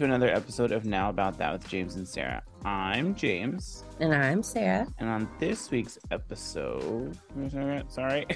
Hello, and welcome to another episode of Now About That with James and Sarah. I'm James, And I'm Sarah. and on this week's episode, sorry,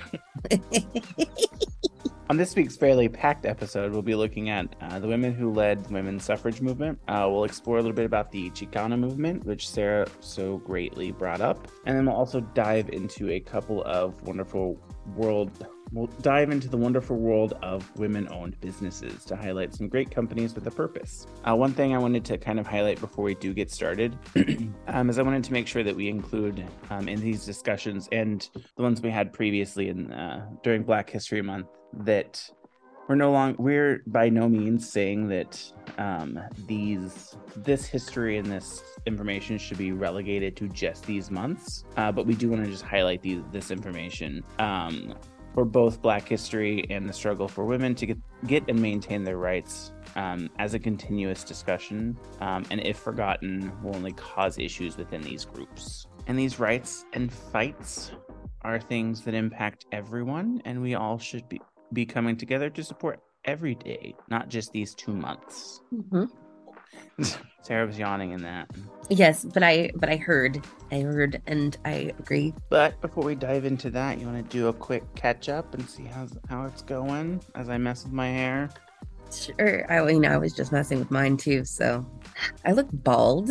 on this week's fairly packed episode, we'll be looking at uh, the women who led the women's suffrage movement. Uh, we'll explore a little bit about the Chicana movement, which Sarah so greatly brought up, and then we'll also dive into a couple of wonderful world. We'll dive into the wonderful world of women owned businesses to highlight some great companies with a purpose. Uh, one thing I wanted to kind of highlight before we do get started um, is I wanted to make sure that we include um, in these discussions and the ones we had previously in uh, during Black History Month that we're no longer we're by no means saying that um, these this history and this information should be relegated to just these months uh, but we do want to just highlight these, this information um, for both black history and the struggle for women to get, get and maintain their rights um, as a continuous discussion um, and if forgotten will only cause issues within these groups and these rights and fights are things that impact everyone and we all should be be coming together to support every day, not just these two months. Mhm. Sarah was yawning in that. Yes, but I but I heard. I heard and I agree. But before we dive into that, you want to do a quick catch up and see how how it's going as I mess with my hair. Sure. I you know, I was just messing with mine too, so I look bald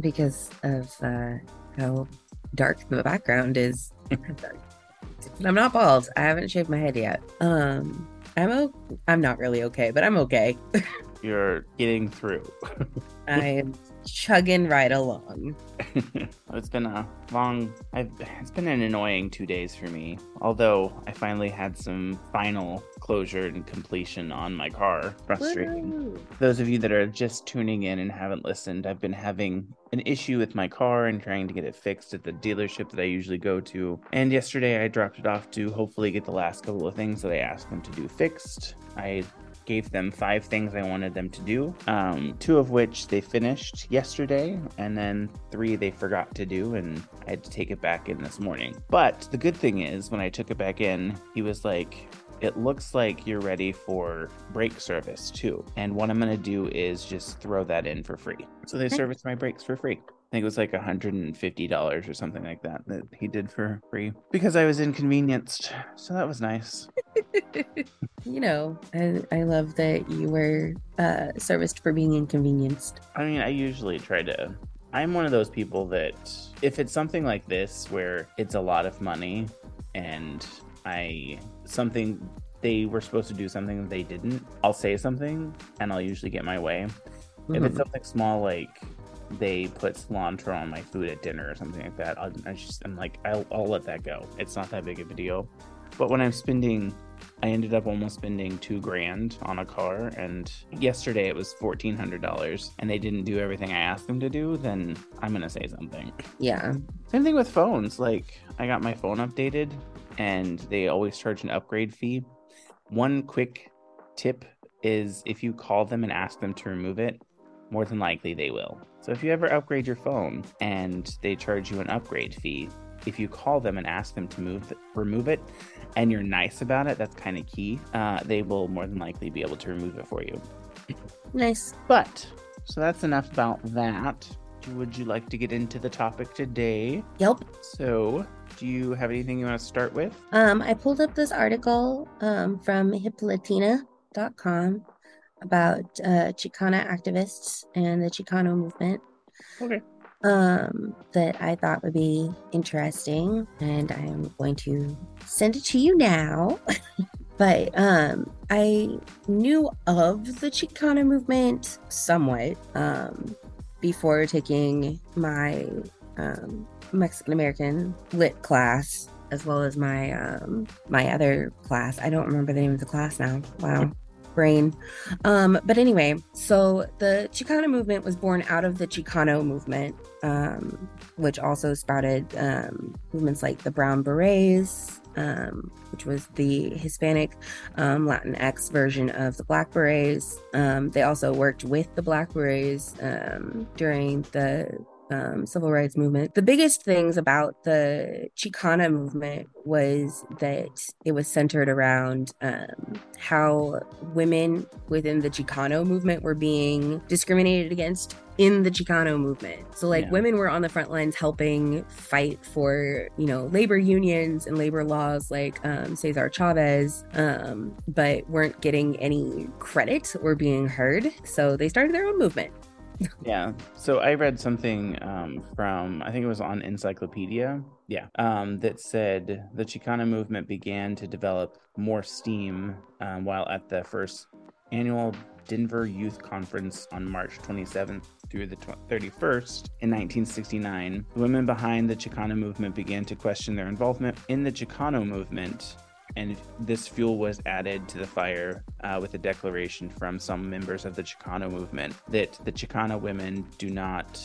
because of uh how dark the background is. I'm not bald. I haven't shaved my head yet. Um I'm o- I'm not really okay, but I'm okay. You're getting through. I'm chugging right along. it's been a long I've, it's been an annoying two days for me although i finally had some final closure and completion on my car frustrating Woo. those of you that are just tuning in and haven't listened i've been having an issue with my car and trying to get it fixed at the dealership that i usually go to and yesterday i dropped it off to hopefully get the last couple of things that i asked them to do fixed i gave them five things I wanted them to do, um, two of which they finished yesterday, and then three they forgot to do, and I had to take it back in this morning. But the good thing is, when I took it back in, he was like, it looks like you're ready for brake service too. And what I'm going to do is just throw that in for free. So they Okay. serviced my brakes for free. I think it was like $150 or something like that that he did for free because I was inconvenienced. So that was nice. you know, I, I love that you were uh, serviced for being inconvenienced. I mean, I usually try to. I'm one of those people that if it's something like this where it's a lot of money and I something they were supposed to do something they didn't, I'll say something and I'll usually get my way. If it's Mhm. something small like they put cilantro on my food at dinner or something like that, I'll, I just I'm like I'll, I'll let that go. It's not that big of a deal. But when I'm spending, I ended up almost spending two grand on a car, and yesterday it was fourteen hundred dollars, and they didn't do everything I asked them to do. Then I'm gonna say something. Yeah. Same thing with phones. Like I got my phone updated, and they always charge an upgrade fee. One quick tip is if you call them and ask them to remove it, more than likely they will. So if you ever upgrade your phone and they charge you an upgrade fee, if you call them and ask them to move remove it, and you're nice about it, that's kind of key. Uh, they will more than likely be able to remove it for you. Nice. But so that's enough about that. Would you like to get into the topic today? Yep. So, do you have anything you want to start with? Um, I pulled up this article um, from hiplatina.com about uh, Chicana activists and the Chicano movement Okay. um, that I thought would be interesting, and I am going to send it to you now. but um, I knew of the Chicana movement somewhat um, before taking my um, Mexican American lit class, as well as my um, my other class. I don't remember the name of the class now. Wow. Brain. Um, but anyway, so the Chicana movement was born out of the Chicano movement, um, which also sprouted um, movements like the Brown Berets, um, which was the Hispanic um, Latinx version of the Black Berets. Um, they also worked with the Black Berets during the um, civil rights movement. The biggest things about the Chicana movement was that it was centered around um, how women within the Chicano movement were being discriminated against in the Chicano movement. So like Yeah. women were on the front lines helping fight for, you know, labor unions and labor laws like um, Cesar Chavez, um, but weren't getting any credit or being heard. So they started their own movement. Yeah. So I read something um, from, I think it was on Encyclopedia. Yeah. Um, that said the Chicana movement began to develop more steam um, while at the first annual Denver Youth Conference on March 27th through the 31st in 1969. The women behind the Chicana movement began to question their involvement in the Chicano movement and this fuel was added to the fire uh, with a declaration from some members of the Chicano movement that the Chicana women do not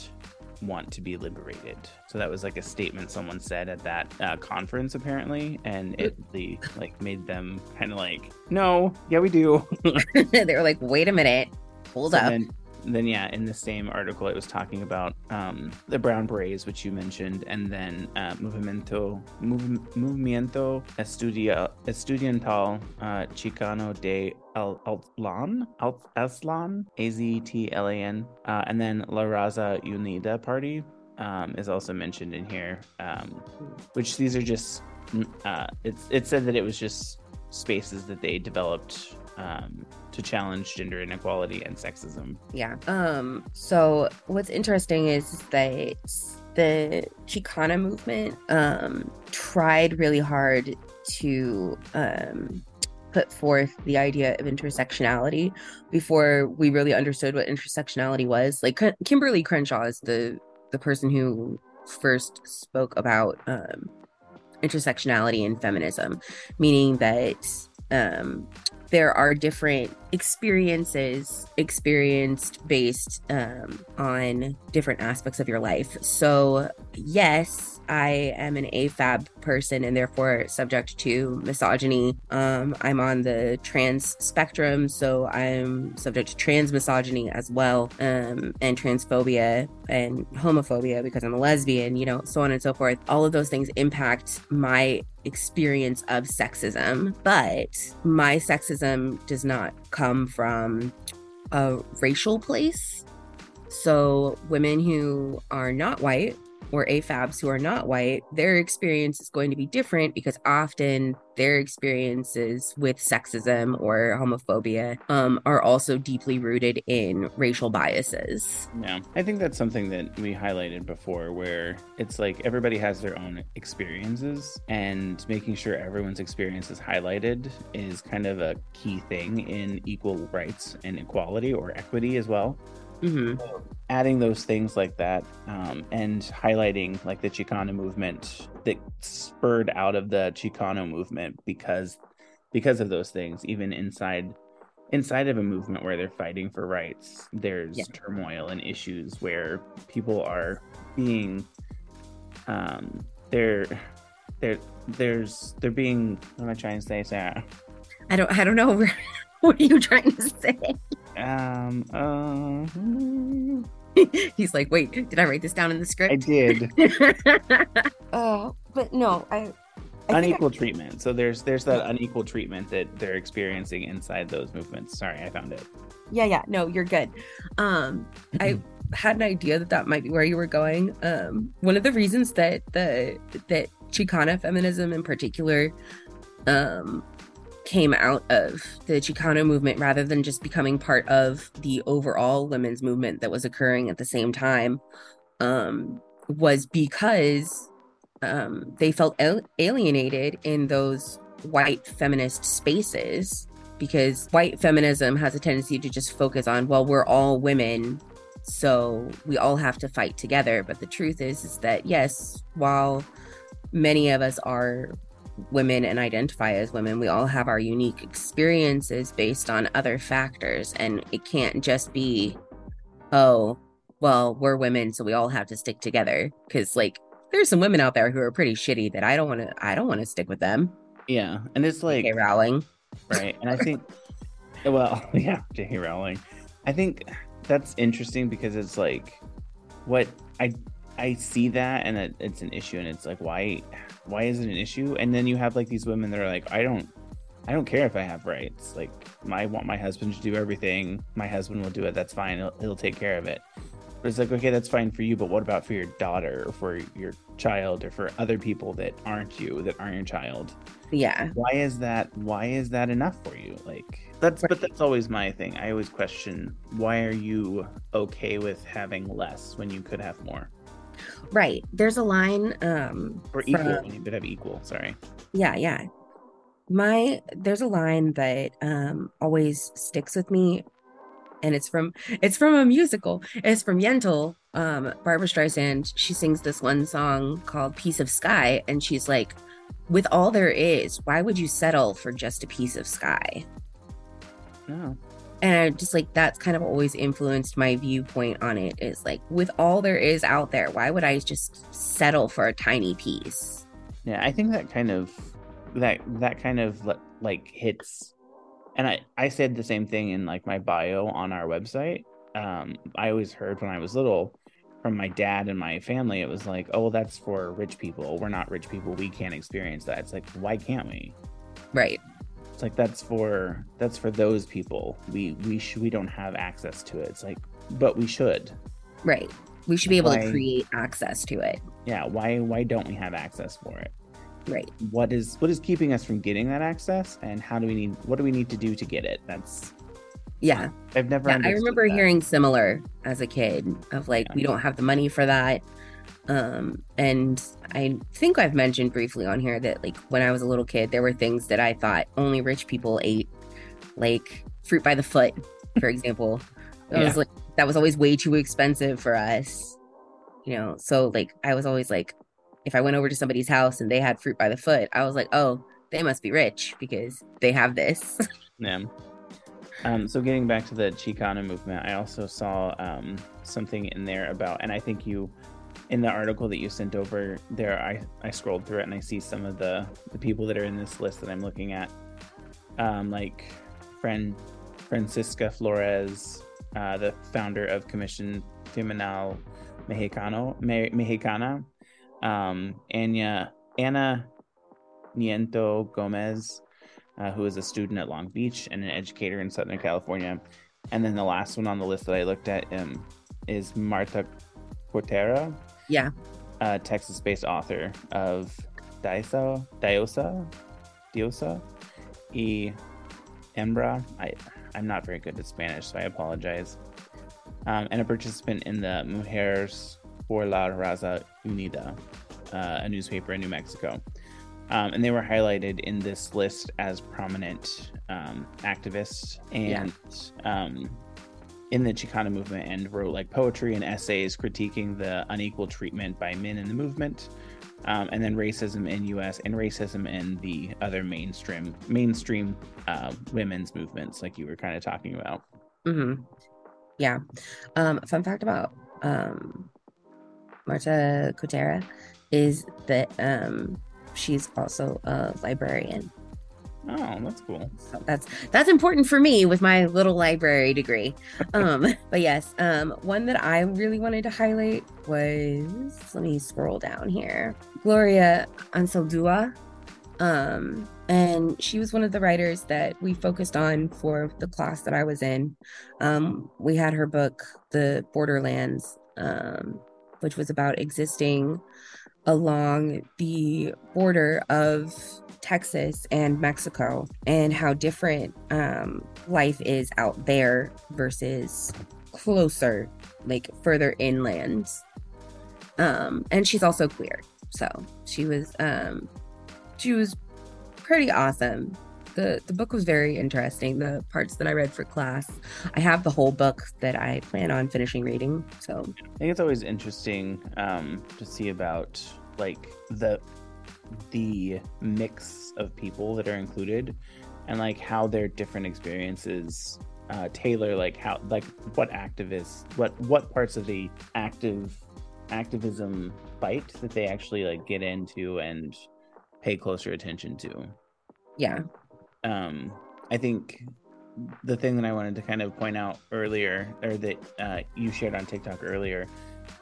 want to be liberated. So that was like a statement someone said at that uh, conference apparently, and it really like made them kind of like, no, yeah, we do. they were like, wait a minute, hold So up. Then, then yeah, in the same article, it was talking about um, the Brown Berets, which you mentioned, and then uh, Movimiento Mov- Movimiento Estudia, Estudiantal uh, Chicano de El Altlan, A Z T L A N, uh, and then La Raza Unida Party um, is also mentioned in here. Um, which these are just mm, uh, it's it said that it was just spaces that they developed um, to challenge gender inequality and sexism. Yeah. Um, so what's interesting is that the Chicana movement um tried really hard to um put forth the idea of intersectionality before we really understood what intersectionality was. Like Kim- Kimberlé Crenshaw is the the person who first spoke about um intersectionality in feminism, meaning that um there are different experiences experienced based um, on different aspects of your life. So yes i am an afab person and therefore subject to misogyny. Um, i'm on the trans spectrum so i'm subject to trans misogyny as well um, and transphobia and homophobia because i'm a lesbian you know so on and so forth. All of those things impact my experience of sexism, but my sexism does not come from a racial place. So, women who are not white or AFABs who are not white, their experience is going to be different because often their experiences with sexism or homophobia um, are also deeply rooted in racial biases. Yeah, I think that's something that we highlighted before, where it's like everybody has their own experiences, and making sure everyone's experience is highlighted is kind of a key thing in equal rights and equality or equity as well. Hmm adding those things like that um, and highlighting like the Chicana movement that spurred out of the Chicano movement because because of those things even inside inside of a movement where they're fighting for rights there's Yeah. turmoil and issues where people are being um they're they're there's they're being what am I trying to say Sarah I don't. I don't know. what are you trying to say? Um uh He's like, wait, did I write this down in the script? I did uh, but no, I. I think unequal treatment. So there's there's that unequal treatment that they're experiencing inside those movements. Sorry, I found it. yeah, yeah. No, you're good. Um, I had an idea that that might be where you were going. Um, one of the reasons that the that Chicana feminism in particular, um, came out of the Chicano movement rather than just becoming part of the overall women's movement that was occurring at the same time, um, was because um, they felt al- alienated in those white feminist spaces because white feminism has a tendency to just focus on well we're all women so we all have to fight together. But the truth is is that yes while many of us are women and identify as women we all have our unique experiences based on other factors and it can't just be oh well we're women so we all have to stick together because like there's some women out there who are pretty shitty that i don't want to i don't want to stick with them Yeah, and it's like okay rowling right, and I think, well, yeah, J.K. Rowling. I think that's interesting because it's like what I I see that and it, it's an issue and it's like why why is it an issue? And then you have like these women that are like I don't I don't care if I have rights. Like I want my husband to do everything. My husband will do it. That's fine. He'll, he'll take care of it. But it's like okay, that's fine for you, but what about for your daughter or for your child or for other people that aren't you, that aren't your child? Yeah. Why is that why is that enough for you? Like that's Right. but that's always my thing. I always question why are you okay with having less when you could have more? Right. There's a line um Or equal from- you could have equal, sorry. yeah yeah my there's a line that um always sticks with me and it's from it's from a musical it's from yentl um barbara streisand she sings this one song called piece of sky and she's like with all there is why would you settle for just a piece of sky No. And I just like that's kind of always influenced my viewpoint on it is like with all there is out there why would i just settle for a tiny piece Yeah, I think that kind of that that kind of like hits and I I said the same thing in like my bio on our website. Um I always heard when I was little from my dad and my family it was like, "Oh, that's for rich people. We're not rich people. We can't experience that." It's like, "Why can't we?" right It's like that's for that's for those people. We we sh- we don't have access to it. It's like, but we should. right we should be able Why- to create access to it Yeah, why why don't we have access for it? right what is what is keeping us from getting that access and how do we need what do we need to do to get it that's yeah i've never Yeah, I remember that. hearing similar as a kid of like Yeah. we don't have the money for that. Um, and I think I've mentioned briefly on here that like when I was a little kid, there were things that I thought only rich people ate, like fruit by the foot, for example. It Yeah. was like that was always way too expensive for us. You know, so like I was always like, if I went over to somebody's house and they had fruit by the foot, I was like, oh, they must be rich because they have this. yeah um so getting back to the chicana movement i also saw um something in there about and i think you in the article that you sent over there i i scrolled through it and i see some of the the people that are in this list that i'm looking at. Um like friend francisca flores uh the founder of commission femenil mexicano Me- mexicana. Um anya anna nieto gomez uh, who is a student at long beach and an educator in southern california. And then the last one on the list that i looked at um, is marta cotera yeah. a Texas-based author of Diosa, Diosa, Diosa, y Hembra. I, I'm not very good at Spanish, so I apologize. Um, and a participant in the Mujeres por la Raza Unida, uh, a newspaper in New Mexico. Um, and they were highlighted in this list as prominent um, activists and um, in the Chicana movement and wrote like poetry and essays critiquing the unequal treatment by men in the movement, um, and then racism in U.S. and racism in the other mainstream mainstream uh, women's movements, like you were kind of talking about. hmm Yeah. Um, fun fact about um, Marta Cotera is that um, she's also a librarian. Oh, that's cool. So that's that's important for me with my little library degree. Um, but yes, um, one that I really wanted to highlight was let me scroll down here. Gloria Anzaldúa. Um, and she was one of the writers that we focused on for the class that I was in. Um, we had her book, The Borderlands, um, which was about existing along the border of Texas and Mexico and how different um, life is out there versus closer, like further inland. Um, and she's also queer, so she was um, she was pretty awesome. the The book was very interesting. The parts that I read for class, I have the whole book that I plan on finishing reading. So I think it's always interesting um, to see about like the the mix of people that are included and like how their different experiences uh, tailor like how like what activists what what parts of the active activism bite that they actually like get into and pay closer attention to. Yeah, um i think the thing that i wanted to kind of point out earlier or that uh, you shared on tiktok earlier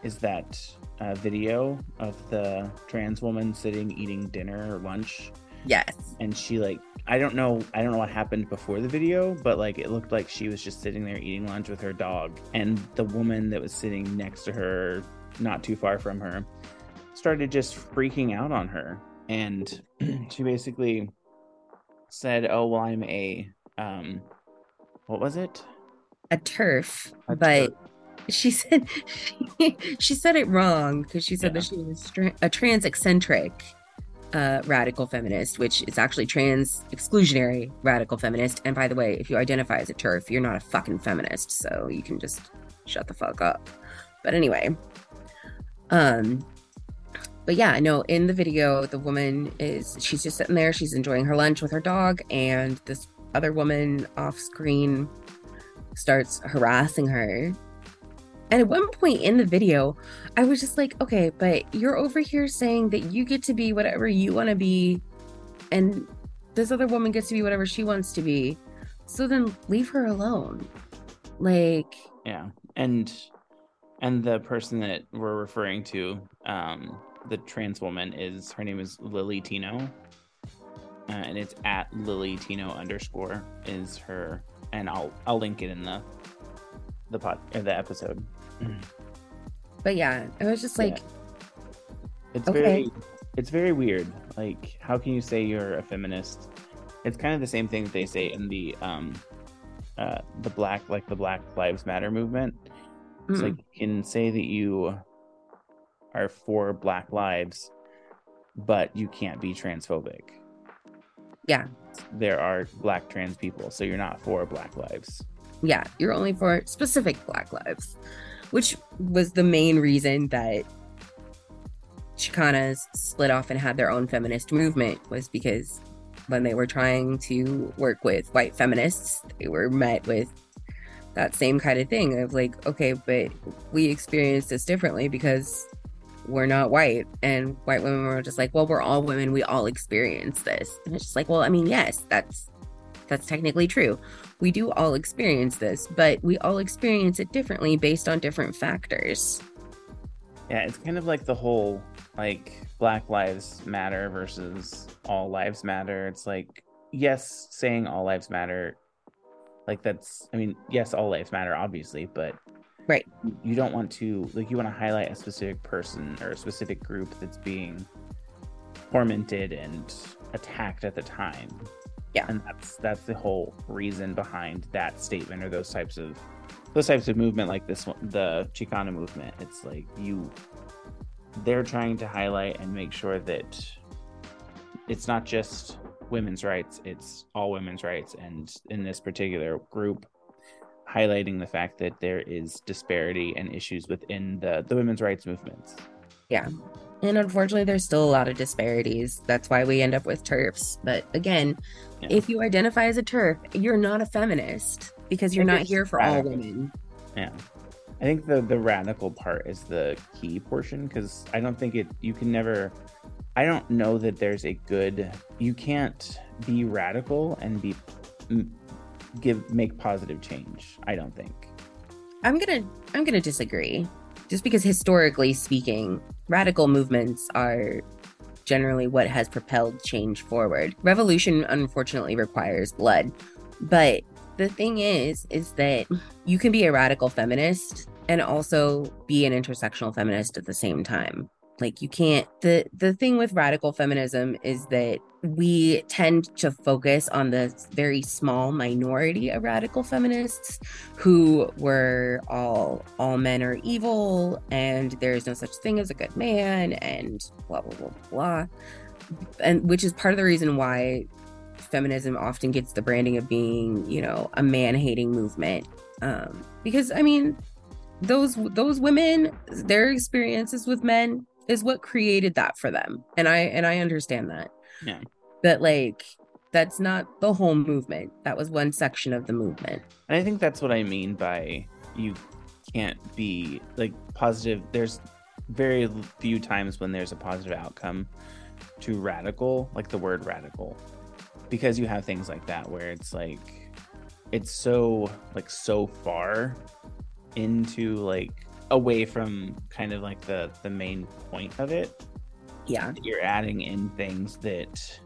is that uh, video of the trans woman sitting eating dinner or lunch, Yes. and she like I don't know I don't know what happened before the video, but like it looked like she was just sitting there eating lunch with her dog, and the woman that was sitting next to her, not too far from her, started just freaking out on her, and she basically said, "Oh well, I'm a um, what was it?" A TERF, A but TERF. She said she, she said it wrong because she said Yeah. that she was tra- a trans eccentric uh, radical feminist, which is actually trans exclusionary radical feminist. And by the way, if you identify as a TERF, you're not a fucking feminist, so you can just shut the fuck up. But anyway, um, but yeah, no, in the video, the woman is she's just sitting there, she's enjoying her lunch with her dog, and this other woman off screen starts harassing her. And at one point in the video, I was just like, okay, but you're over here saying that you get to be whatever you want to be, and this other woman gets to be whatever she wants to be. So then leave her alone. Like, Yeah, and and the person that we're referring to, um, the trans woman is her name is Lily Tino, uh, and it's at Lily Tino underscore is her, and I'll I'll link it in the the pod the episode. But yeah, it was just like, It's Okay. very it's very weird. Like, how can you say you're a feminist? It's kind of the same thing that they say in the um uh the black like the Black Lives Matter movement. It's mm, like you can say that you are for black lives, but you can't be transphobic. Yeah. There are black trans people, so you're not for black lives. yeah, you're only for specific Black lives, which was the main reason that Chicanas split off and had their own feminist movement was because when they were trying to work with white feminists, they were met with that same kind of thing of like, okay, but we experience this differently because we're not white. And white women were just like, well, we're all women. We all experience this. And it's just like, well, I mean, yes, that's that's technically true. We do all experience this, but we all experience it differently based on different factors. Yeah, it's kind of like the whole like Black Lives Matter versus All Lives Matter. It's like, yes, saying all lives matter, like that's, I mean, yes, all lives matter, obviously, but Right. you don't want to, like, you want to highlight a specific person or a specific group that's being tormented and attacked at the time. Yeah. And that's that's the whole reason behind that statement or those types of those types of movement like this one the Chicana movement. It's like you they're trying to highlight and make sure that it's not just women's rights, it's all women's rights. And in this particular group, highlighting the fact that there is disparity and issues within the, the women's rights movements. Yeah. And unfortunately, there's still a lot of disparities. That's why we end up with TERFs. But again, Yeah. if you identify as a TERF, you're not a feminist because you're not here for all women. Yeah. I think the the radical part is the key portion because I don't think it you can never I don't know that there's a good you can't be radical and be give make positive change. I don't think. I'm gonna I'm gonna disagree. Just because historically speaking, radical movements are generally what has propelled change forward. Revolution unfortunately requires blood. But the thing is, is that you can be a radical feminist and also be an intersectional feminist at the same time. Like you can't the the thing with radical feminism is that we tend to focus on the very small minority of radical feminists who were all all men are evil and there is no such thing as a good man and blah blah blah blah and which is part of the reason why feminism often gets the branding of being you know a man hating movement. Um because i mean those those women their experiences with men is what created that for them and i and i understand that Yeah. but like that's not the whole movement that was one section of the movement And I think that's what I mean by you can't be like positive. There's very few times when there's a positive outcome to radical, like the word radical, because you have things like that where it's like it's so like so far into like away from kind of like the the main point of it. Yeah. You're adding in things that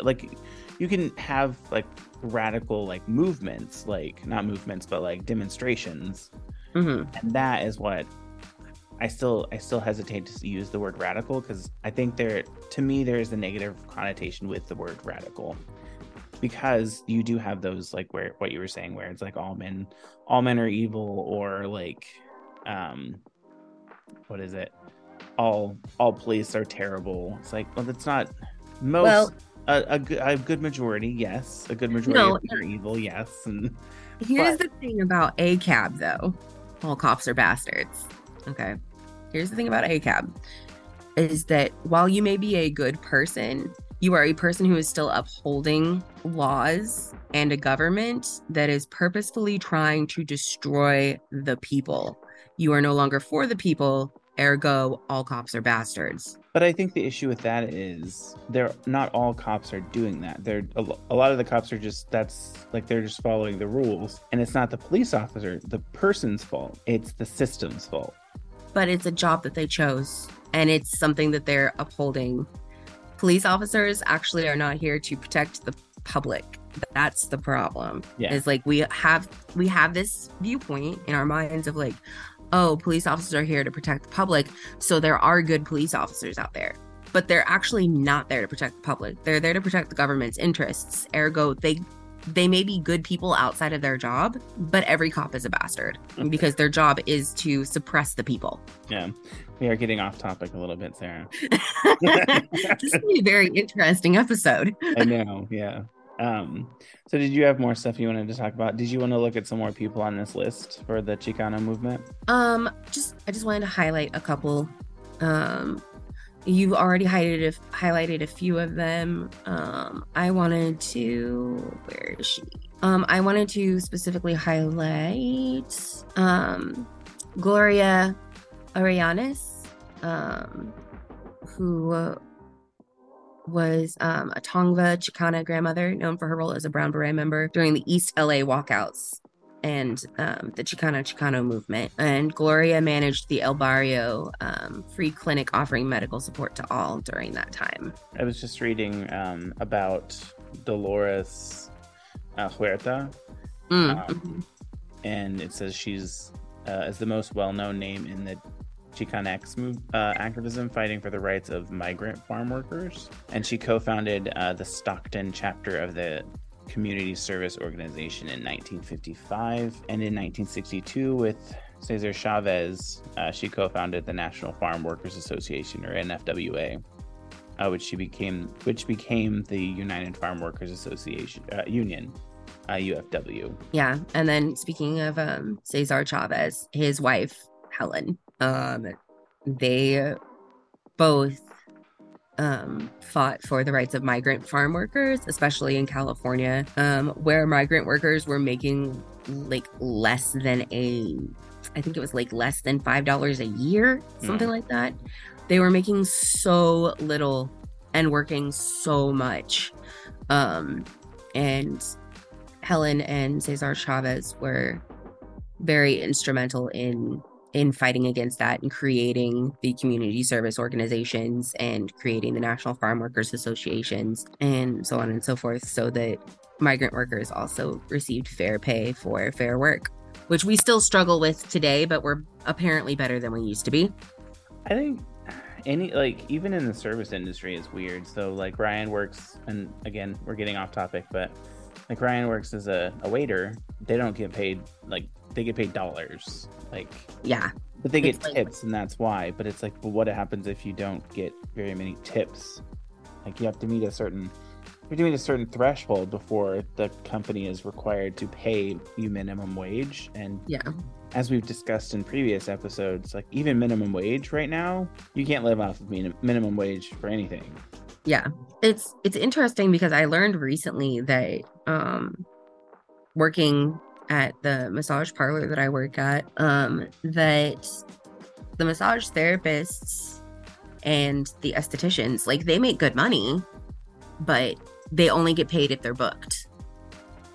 like you can have like radical like movements, like not movements, but like demonstrations. hmm And that is what I still I still hesitate to use the word radical because I think there to me there is a negative connotation with the word radical because you do have those like where what you were saying where it's like all men all men are evil or like um what is it all all police are terrible it's like well that's not most Well- a, a, good, a good majority yes a good majority No, are evil yes and Here's But- the thing about ACAB, though. All cops are bastards. Okay. Here's the thing about ACAB is that while you may be a good person, you are a person who is still upholding laws and a government that is purposefully trying to destroy the people. You are no longer for the people, ergo, all cops are bastards. But I think the issue with that is they're not all cops are doing that. They're a, a lot of the cops are just that's like they're just following the rules, and it's not the police officer, the person's fault. It's the system's fault. but it's a job that they chose and it's something that they're upholding. Police officers actually are not here to protect the public. That's the problem. Yeah. Is like we have we have this viewpoint in our minds of like, oh, police officers are here to protect the public, so there are good police officers out there. But they're actually not there to protect the public. They're there to protect the government's interests. Ergo, they they may be good people outside of their job, but every cop is a bastard because their job is to suppress the people. Yeah, we are getting off topic a little bit, Sarah. this is be a very interesting episode. I know. Yeah. Um. So, did you have more stuff you wanted to talk about? Did you want to look at some more people on this list for the Chicano movement? Um, just I just wanted to highlight a couple. Um, you've already highlighted a, highlighted a few of them. Um, I wanted to where is she? Um, I wanted to specifically highlight um Gloria Arellanes, um, who was um, a Tongva Chicana grandmother known for her role as a Brown Beret member during the East LA walkouts and um, the Chicano Chicano movement. And Gloria managed the El Barrio um, free clinic offering medical support to all during that time. I was just reading um, about Dolores uh, Huerta, Mm, Um, mhm. and it says she's uh, is the most well-known name in the Chicanx move, uh, activism fighting for the rights of migrant farm workers. And she co-founded uh, the Stockton chapter of the Community Service Organization in 1955, and in 1962 with Cesar Chavez, uh, she co-founded the National Farm Workers Association, or NFWA. Uh, which she became, which became the United Farm Workers Association uh, Union, uh, UFW. Yeah. And then speaking of um, Cesar Chavez, his wife, Helen, um, they both um, fought for the rights of migrant farm workers, especially in California, um, where migrant workers were making like less than a, I think it was like less than $5 a year, something like that. They were making so little and working so much. Um, and Helen and Cesar Chavez were very instrumental in in fighting against that and creating the community service organizations and creating the National Farm Workers Associations and so on and so forth so that migrant workers also received fair pay for fair work which we still struggle with today but we're apparently better than we used to be I think any like even in the service industry is weird. So like Ryan works, and again we're getting off topic, but like Ryan works as a, a waiter. They don't get paid like they get paid dollars, like yeah but they get It's like- tips, and that's why. But it's like, but what happens if you don't get very many tips? Like you have to meet a certain you're doing a certain threshold before the company is required to pay you minimum wage and yeah as we've discussed in previous episodes, like even minimum wage right now, you can't live off of minimum wage for anything. yeah it's it's interesting because i learned recently that um working at the massage parlor that i work at um that the massage therapists and the estheticians like they make good money but they only get paid if they're booked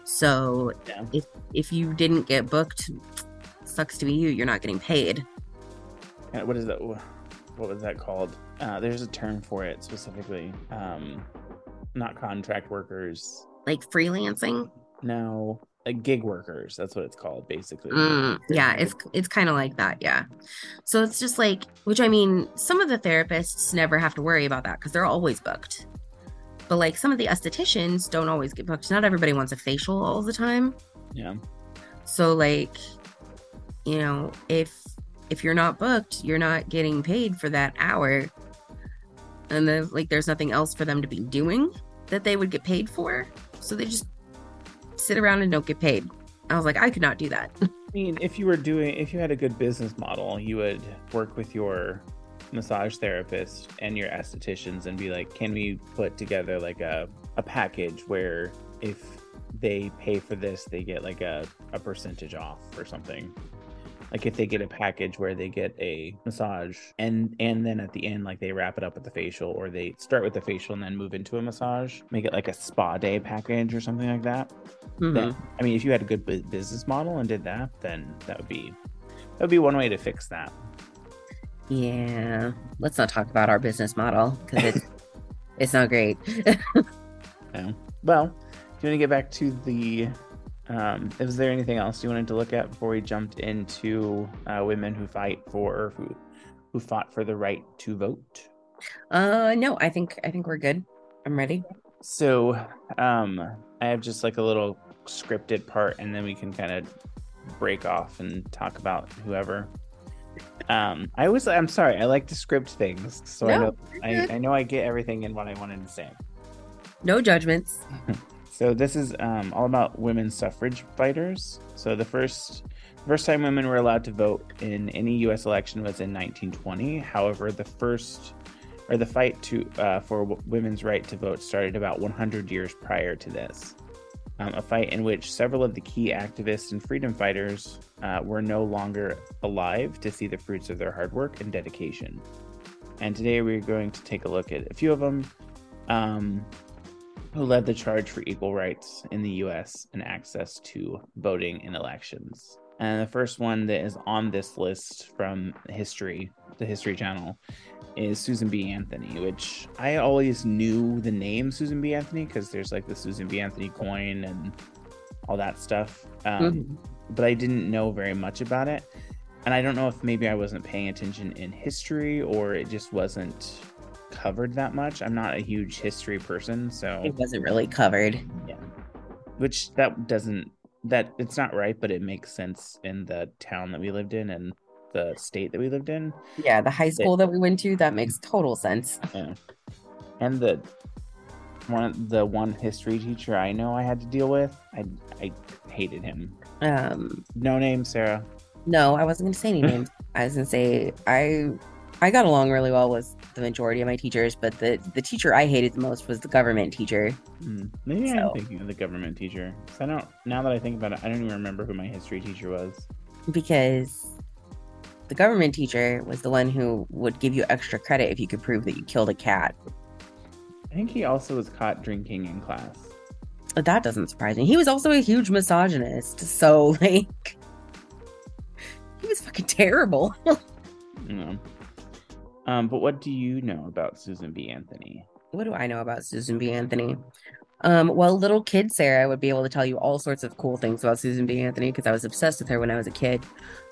so Yeah. if if you didn't get booked sucks to be you. You're not getting paid. Uh, what is that? What was that called? Uh, there's a term for it specifically. Um, not contract workers. Like freelancing. No, like gig workers. That's what it's called, basically. Mm, yeah, it's it's kind of like that. Yeah. So it's just like, which I mean, some of the therapists never have to worry about that because they're always booked. But like some of the estheticians don't always get booked. Not everybody wants a facial all the time. Yeah. So like, you know, if if you're not booked, you're not getting paid for that hour. And then like there's nothing else for them to be doing that they would get paid for. So they just sit around and don't get paid. I was like, I could not do that. I mean, if you were doing, if you had a good business model, you would work with your massage therapist and your estheticians and be like, can we put together like a, a package where if they pay for this, they get like a, a percentage off or something like if they get a package where they get a massage and and then at the end like they wrap it up with the facial or they start with the facial and then move into a massage make it like a spa day package or something like that mm-hmm. then i mean if you had a good business model and did that then that would be that would be one way to fix that yeah let's not talk about our business model because it's it's not great yeah. well do you want to get back to the um, is there anything else you wanted to look at before we jumped into uh, women who fight for who who fought for the right to vote? Uh, no, I think I think we're good. I'm ready. So, um, I have just like a little scripted part, and then we can kind of break off and talk about whoever. Um, I always, I'm sorry, I like to script things, so no, I know I, I know I get everything in what I wanted to say. No judgments. So this is um, all about women's suffrage fighters. So the first first time women were allowed to vote in any U.S. election was in 1920. However, the first or the fight to uh, for women's right to vote started about 100 years prior to this. Um, a fight in which several of the key activists and freedom fighters uh, were no longer alive to see the fruits of their hard work and dedication. And today we're going to take a look at a few of them. Um, who led the charge for equal rights in the US and access to voting in elections. And the first one that is on this list from history, the History Channel, is Susan B. Anthony, which I always knew the name Susan B. Anthony because there's like the Susan B. Anthony coin and all that stuff. Um, mm-hmm. But I didn't know very much about it. And I don't know if maybe I wasn't paying attention in history or it just wasn't covered that much. I'm not a huge history person, so it wasn't really covered. Yeah. Which that doesn't that it's not right, but it makes sense in the town that we lived in and the state that we lived in. Yeah, the high school it, that we went to, that makes total sense. Yeah. And the one the one history teacher I know I had to deal with, I I hated him. Um no name, Sarah. No, I wasn't gonna say any names. I was gonna say I I got along really well with the majority of my teachers, but the the teacher I hated the most was the government teacher. Mm, maybe so. I'm thinking of the government teacher. I don't. Now that I think about it, I don't even remember who my history teacher was. Because the government teacher was the one who would give you extra credit if you could prove that you killed a cat. I think he also was caught drinking in class. But that doesn't surprise me. He was also a huge misogynist, so like he was fucking terrible. know. Um, but what do you know about Susan B. Anthony? What do I know about Susan B. Anthony? Um, well, little kid Sarah would be able to tell you all sorts of cool things about Susan B. Anthony because I was obsessed with her when I was a kid.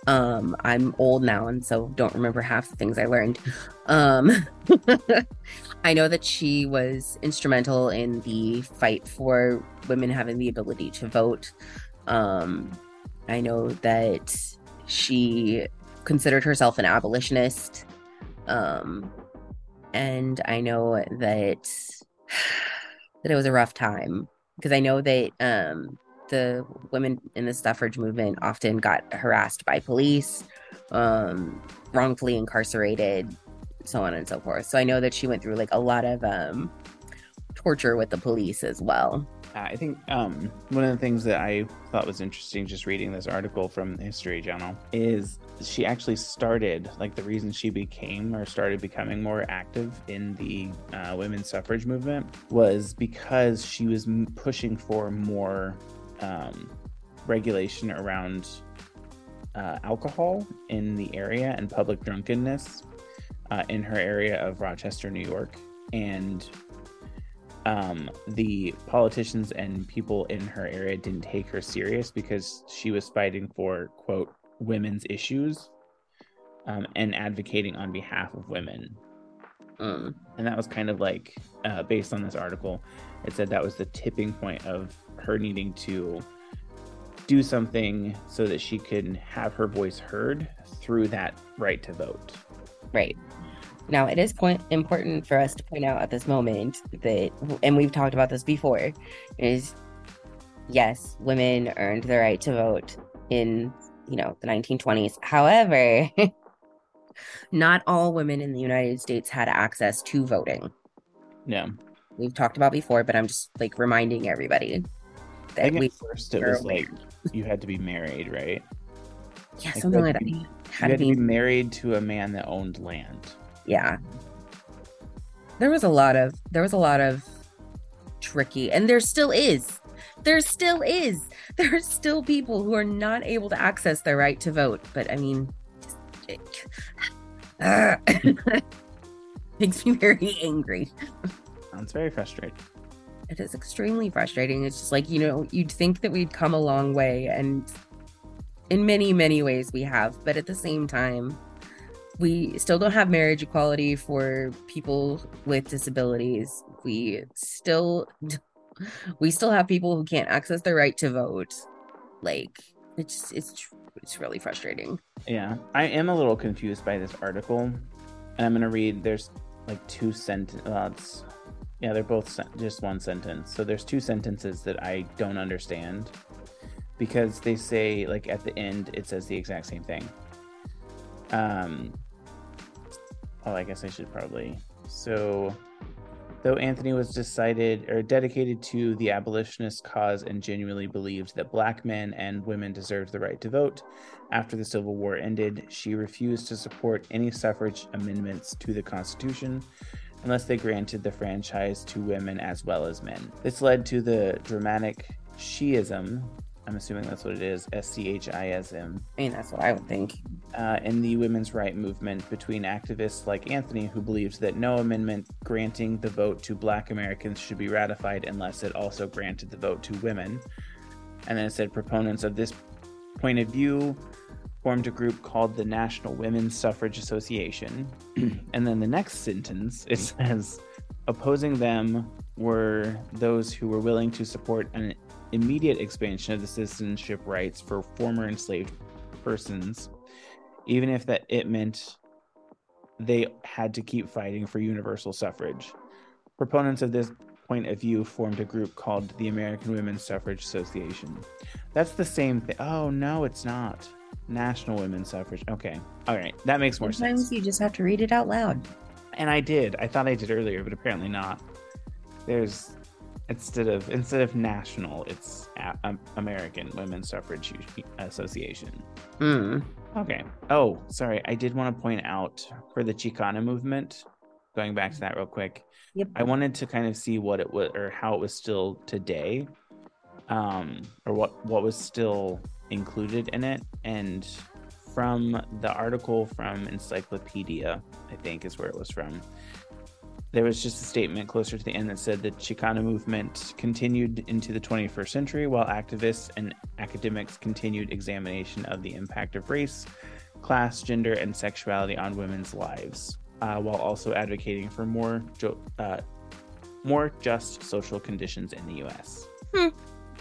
Um, I'm old now and so don't remember half the things I learned. Um, I know that she was instrumental in the fight for women having the ability to vote. Um, I know that she considered herself an abolitionist. Um, and I know that that it was a rough time because I know that um, the women in the suffrage movement often got harassed by police, um, wrongfully incarcerated, so on and so forth. So I know that she went through like a lot of um, torture with the police as well. I think um, one of the things that I thought was interesting just reading this article from the History Channel is she actually started, like, the reason she became or started becoming more active in the uh, women's suffrage movement was because she was pushing for more um, regulation around uh, alcohol in the area and public drunkenness uh, in her area of Rochester, New York, and um, the politicians and people in her area didn't take her serious because she was fighting for quote women's issues um, and advocating on behalf of women. Mm. And that was kind of like uh, based on this article. It said that was the tipping point of her needing to do something so that she could have her voice heard through that right to vote. Right. Now, it is point important for us to point out at this moment that, and we've talked about this before, is yes, women earned the right to vote in, you know, the 1920s. However, not all women in the United States had access to voting. Yeah. We've talked about before, but I'm just like reminding everybody that we at first it was aware. like you had to be married, right? yeah, like something like that. you- You You had had to be married to a man that owned land. yeah. There was a lot of there was a lot of tricky, and there still is. There still is. There are still people who are not able to access their right to vote. But I mean, it, Ah. makes me very angry. Sounds very frustrating. It is extremely frustrating. It's just like, you know, you'd think that we'd come a long way, and in many, many ways we have. But at the same time, we still don't have marriage equality for people with disabilities. We still we still have people who can't access their right to vote. Like it's it's it's really frustrating. Yeah, I am a little confused by this article, and I'm gonna read. There's like two sent. Well, it's yeah, they're both sen- just one sentence. So there's two sentences that I don't understand because they say like at the end it says the exact same thing. Um. Oh, I guess I should probably. So, though Anthony was decided or dedicated to the abolitionist cause and genuinely believed that black men and women deserved the right to vote, after the Civil War ended, she refused to support any suffrage amendments to the Constitution unless they granted the franchise to women as well as men. This led to the dramatic schism. I'm assuming that's what it is. S C H I S M I mean, that's what I would think. uh, in the women's right movement between activists like Anthony, who believed that no amendment granting the vote to Black Americans should be ratified unless it also granted the vote to women. And then it said proponents of this point of view formed a group called the National Women's Suffrage Association. and then the next sentence it says opposing them were those who were willing to support an immediate expansion of the citizenship rights for former enslaved persons even if that it meant they had to keep fighting for universal suffrage. Proponents of this point of view formed a group called the American Women's Suffrage Association. That's the same thing. Oh no, it's not. National Women's Suffrage. Okay. All right. That makes more Sometimes sense. Sometimes you just have to read it out loud. And I did. I thought I did earlier, but apparently not. There's instead of instead of national, it's a- um, American Women's Suffrage Association. Mm. Okay. Oh, sorry. I did want to point out for the Chicana movement, going back to that real quick. Yep. I wanted to kind of see what it was or how it was still today, um, or what what was still included in it. And from the article from Encyclopedia, I think is where it was from. There was just a statement closer to the end that said the Chicana movement continued into the 21st century while activists and academics continued examination of the impact of race, class, gender, and sexuality on women's lives, uh, while also advocating for more jo- uh, more just social conditions in the U.S. Hmm.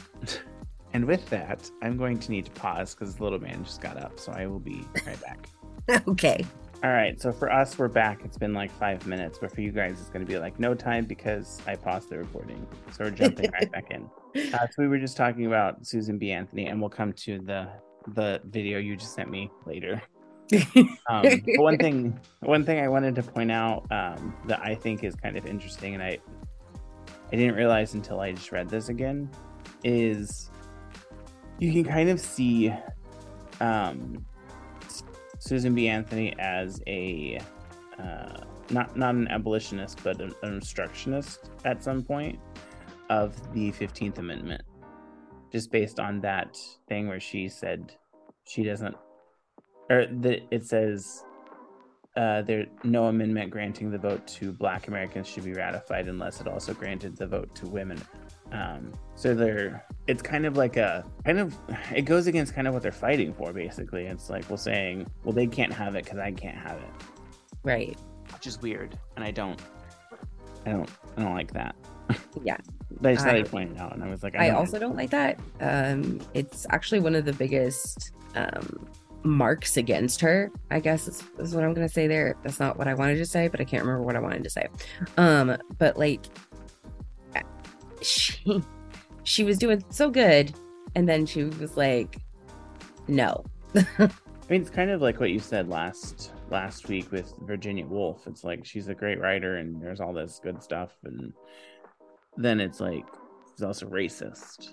and with that, I'm going to need to pause because the little man just got up, so I will be right back. okay. All right, so for us, we're back. It's been like five minutes, but for you guys, it's going to be like no time because I paused the recording. So we're jumping right back in. Uh, so we were just talking about Susan B. Anthony, and we'll come to the the video you just sent me later. Um, but one thing, one thing I wanted to point out um, that I think is kind of interesting, and I I didn't realize until I just read this again, is you can kind of see um, Susan B. Anthony as a uh, not not an abolitionist, but an, an obstructionist at some point of the Fifteenth Amendment, just based on that thing where she said she doesn't or the, it says uh, there no amendment granting the vote to Black Americans should be ratified unless it also granted the vote to women. Um, so they're it's kind of like a kind of it goes against kind of what they're fighting for. Basically, it's like well saying well they can't have it because I can't have it, Right. which is weird, and I don't, I don't, I don't like that. Yeah. But I just thought I- I'd point it out, and I was like, I don't- also don't like that. Um, it's actually one of the biggest um, marks against her. I guess is, is what I'm gonna say there. That's not what I wanted to say, but I can't remember what I wanted to say. Um, but like, she she was doing so good, and then she was like, "No, I mean, it's kind of like what you said last last week with Virginia Woolf. It's like she's a great writer, and there's all this good stuff, and then it's like she's also racist.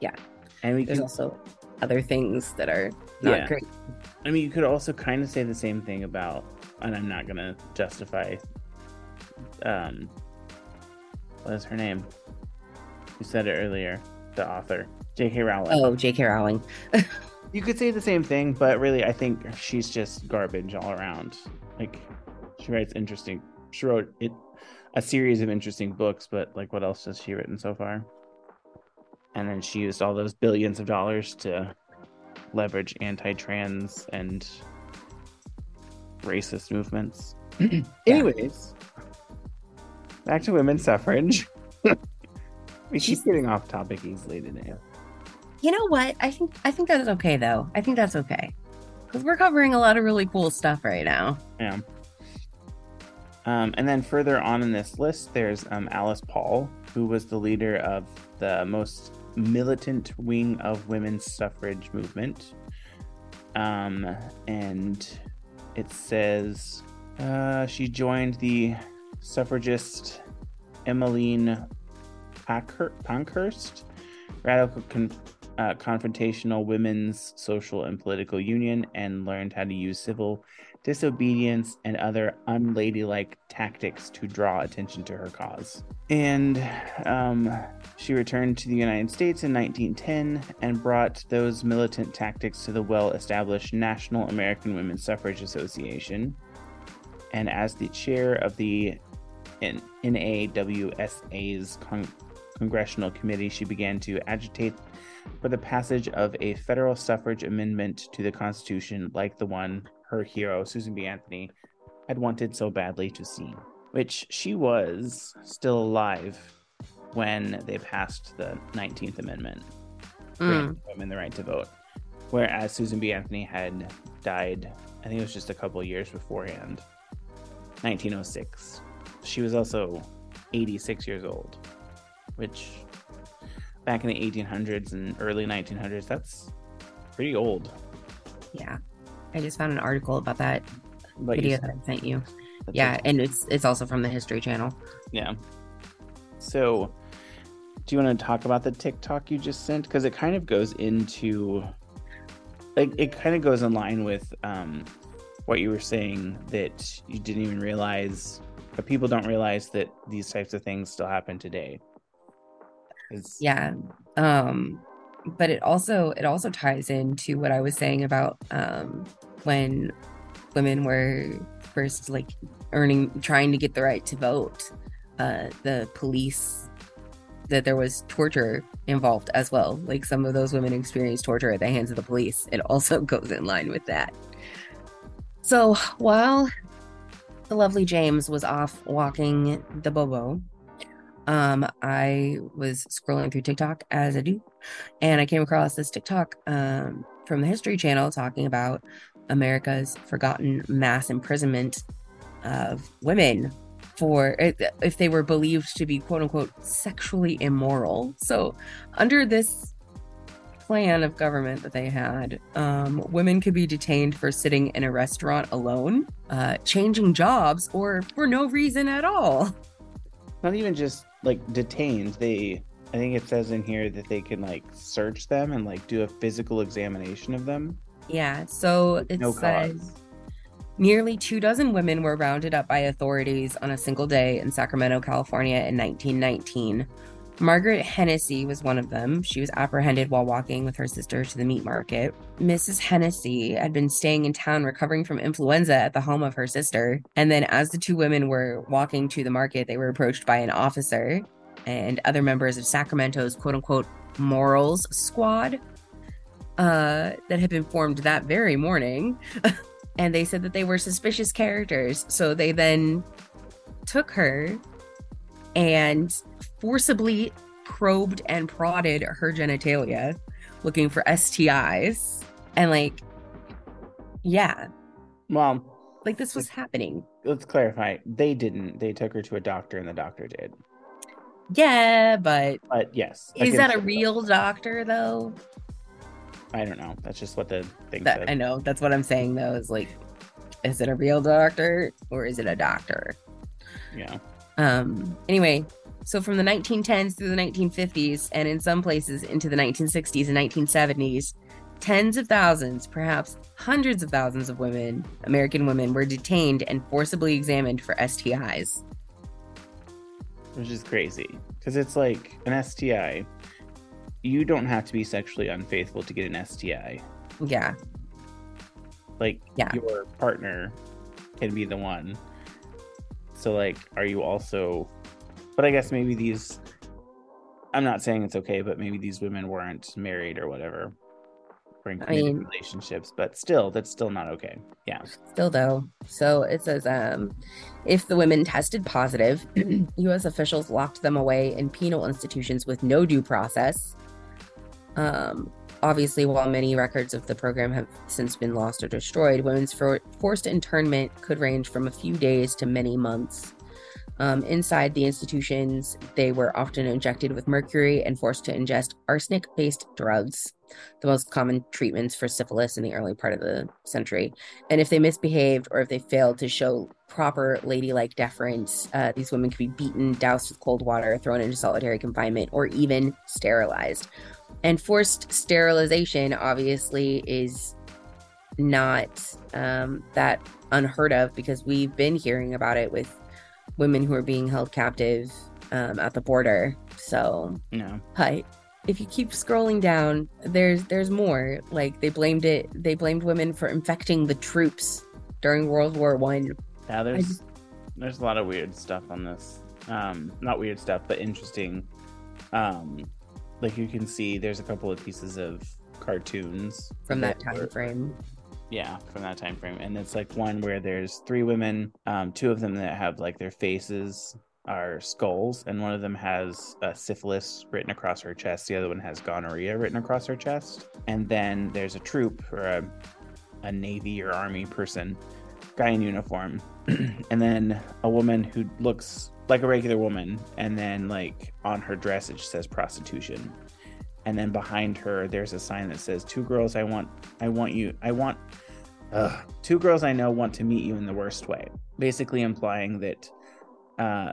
Yeah. and we there's can, also other things that are not Yeah. great." I mean, you could also kind of say the same thing about, and I'm not gonna justify. Um, what is her name? You said it earlier. The author, J.K. Rowling. Oh, J.K. Rowling. You could say the same thing, but really, I think she's just garbage all around. Like, she writes interesting. She wrote it a series of interesting books, but like, what else has she written so far? And then she used all those billions of dollars to leverage anti-trans and racist movements. Anyways, back to women's suffrage. we keep She's- getting off topic easily today. You know what? I think I think that's okay though. I think that's okay because we're covering a lot of really cool stuff right now. Yeah. Um, and then further on in this list, there's um, Alice Paul, who was the leader of the most militant wing of women's suffrage movement. Um, and it says uh, she joined the suffragist Emmeline Pankhurst, radical con- uh, confrontational women's social and political union, and learned how to use civil disobedience, and other unladylike tactics to draw attention to her cause. And um, she returned to the United States in 1910 and brought those militant tactics to the well established National American Women's Suffrage Association. And as the chair of the N- NAWSA's con- Congressional Committee, she began to agitate for the passage of a federal suffrage amendment to the Constitution like the one her hero, Susan B. Anthony, had wanted so badly to see, which she was still alive when they passed the 19th Amendment, hmm. granting women the right to vote. Whereas Susan B. Anthony had died, I think it was just a couple years beforehand, 1906. She was also 86 years old, which back in the 1800s and early 1900s, that's pretty old. Yeah, I just found an article about that But video that I sent you. that's Yeah, a- and it's it's also from the History Channel. yeah. So, do you want to talk about the TikTok you just sent? Because it kind of goes into, like, it kind of goes in line with um, what you were saying that you didn't even realize, but people don't realize that these types of things still happen today. 'Cause- Yeah. Um but it also it also ties into what I was saying about um when women were first like earning trying to get the right to vote. Uh the police that there was torture involved as well. Like some of those women experienced torture at the hands of the police. It also goes in line with that. So while the lovely James was off walking the Bobo, um, I was scrolling through TikTok as I do, and I came across this TikTok um, from the History Channel talking about America's forgotten mass imprisonment of women for if they were believed to be quote unquote sexually immoral. So, under this plan of government that they had, um, women could be detained for sitting in a restaurant alone, uh, changing jobs, or for no reason at all. not even just like detained they i think it says in here that they can like search them and like do a physical examination of them Yeah, so it no says cause nearly two dozen women were rounded up by authorities on a single day in Sacramento, California in 1919. Margaret Hennessy was one of them. She was apprehended while walking with her sister to the meat market. Mrs. Hennessy had been staying in town recovering from influenza at the home of her sister. And then, as the two women were walking to the market, they were approached by an officer and other members of Sacramento's quote unquote morals squad uh, that had been formed that very morning. and they said that they were suspicious characters. So they then took her and forcibly probed and prodded her genitalia looking for STIs. And like, yeah, Well, like this was happening. let's clarify. They didn't. They took her to a doctor, and the doctor did. Yeah, but But yes, is that a real doctor though? I don't know. That's just what the thing That said. I know. That's what I'm saying though. Is like, is it a real doctor or is it a doctor? Yeah. Um. Anyway, so from the 1910s through the 1950s, and in some places into the 1960s and 1970s, tens of thousands, perhaps hundreds of thousands of women, American women, were detained and forcibly examined for STIs. which is crazy because it's like an STI. You don't have to be sexually unfaithful to get an STI. Yeah. Like Yeah. your partner can be the one. So like, are you also? But I guess maybe these. I'm not saying it's okay, but maybe these women weren't married or whatever, or in I mean- relationships. But still, that's still not okay. Yeah. Still though. So it says um if the women tested positive, US officials locked them away in penal institutions with no due process. Um obviously while many records of the program have since been lost or destroyed, women's for- forced internment could range from a few days to many months. Um, inside the institutions, they were often injected with mercury and forced to ingest arsenic based drugs, the most common treatments for syphilis in the early part of the century. And if they misbehaved or if they failed to show proper ladylike deference, uh, these women could be beaten, doused with cold water, thrown into solitary confinement, or even sterilized. And forced sterilization, obviously, is not um, that unheard of because we've been hearing about it with women who are being held captive um, at the border. So, No. but if you keep scrolling down, there's there's more. Like they blamed it. They blamed women for infecting the troops during World War One. Yeah. There's just- there's a lot of weird stuff on this. Um, not weird stuff, but interesting. Um, like you can see, there's a couple of pieces of cartoons from that were- time frame. Yeah from that time frame. And it's like one where there's three women um two of them that have like their faces are skulls and one of them has syphilis written across her chest. The other one has gonorrhea written across her chest. And then there's a troop or a, a navy or army person guy in uniform. And then a woman who looks like a regular woman. And then like on her dress it just says prostitution and then behind her there's a sign that says two girls i want i want you i want Ugh. two girls i know want to meet you in the worst way basically implying that uh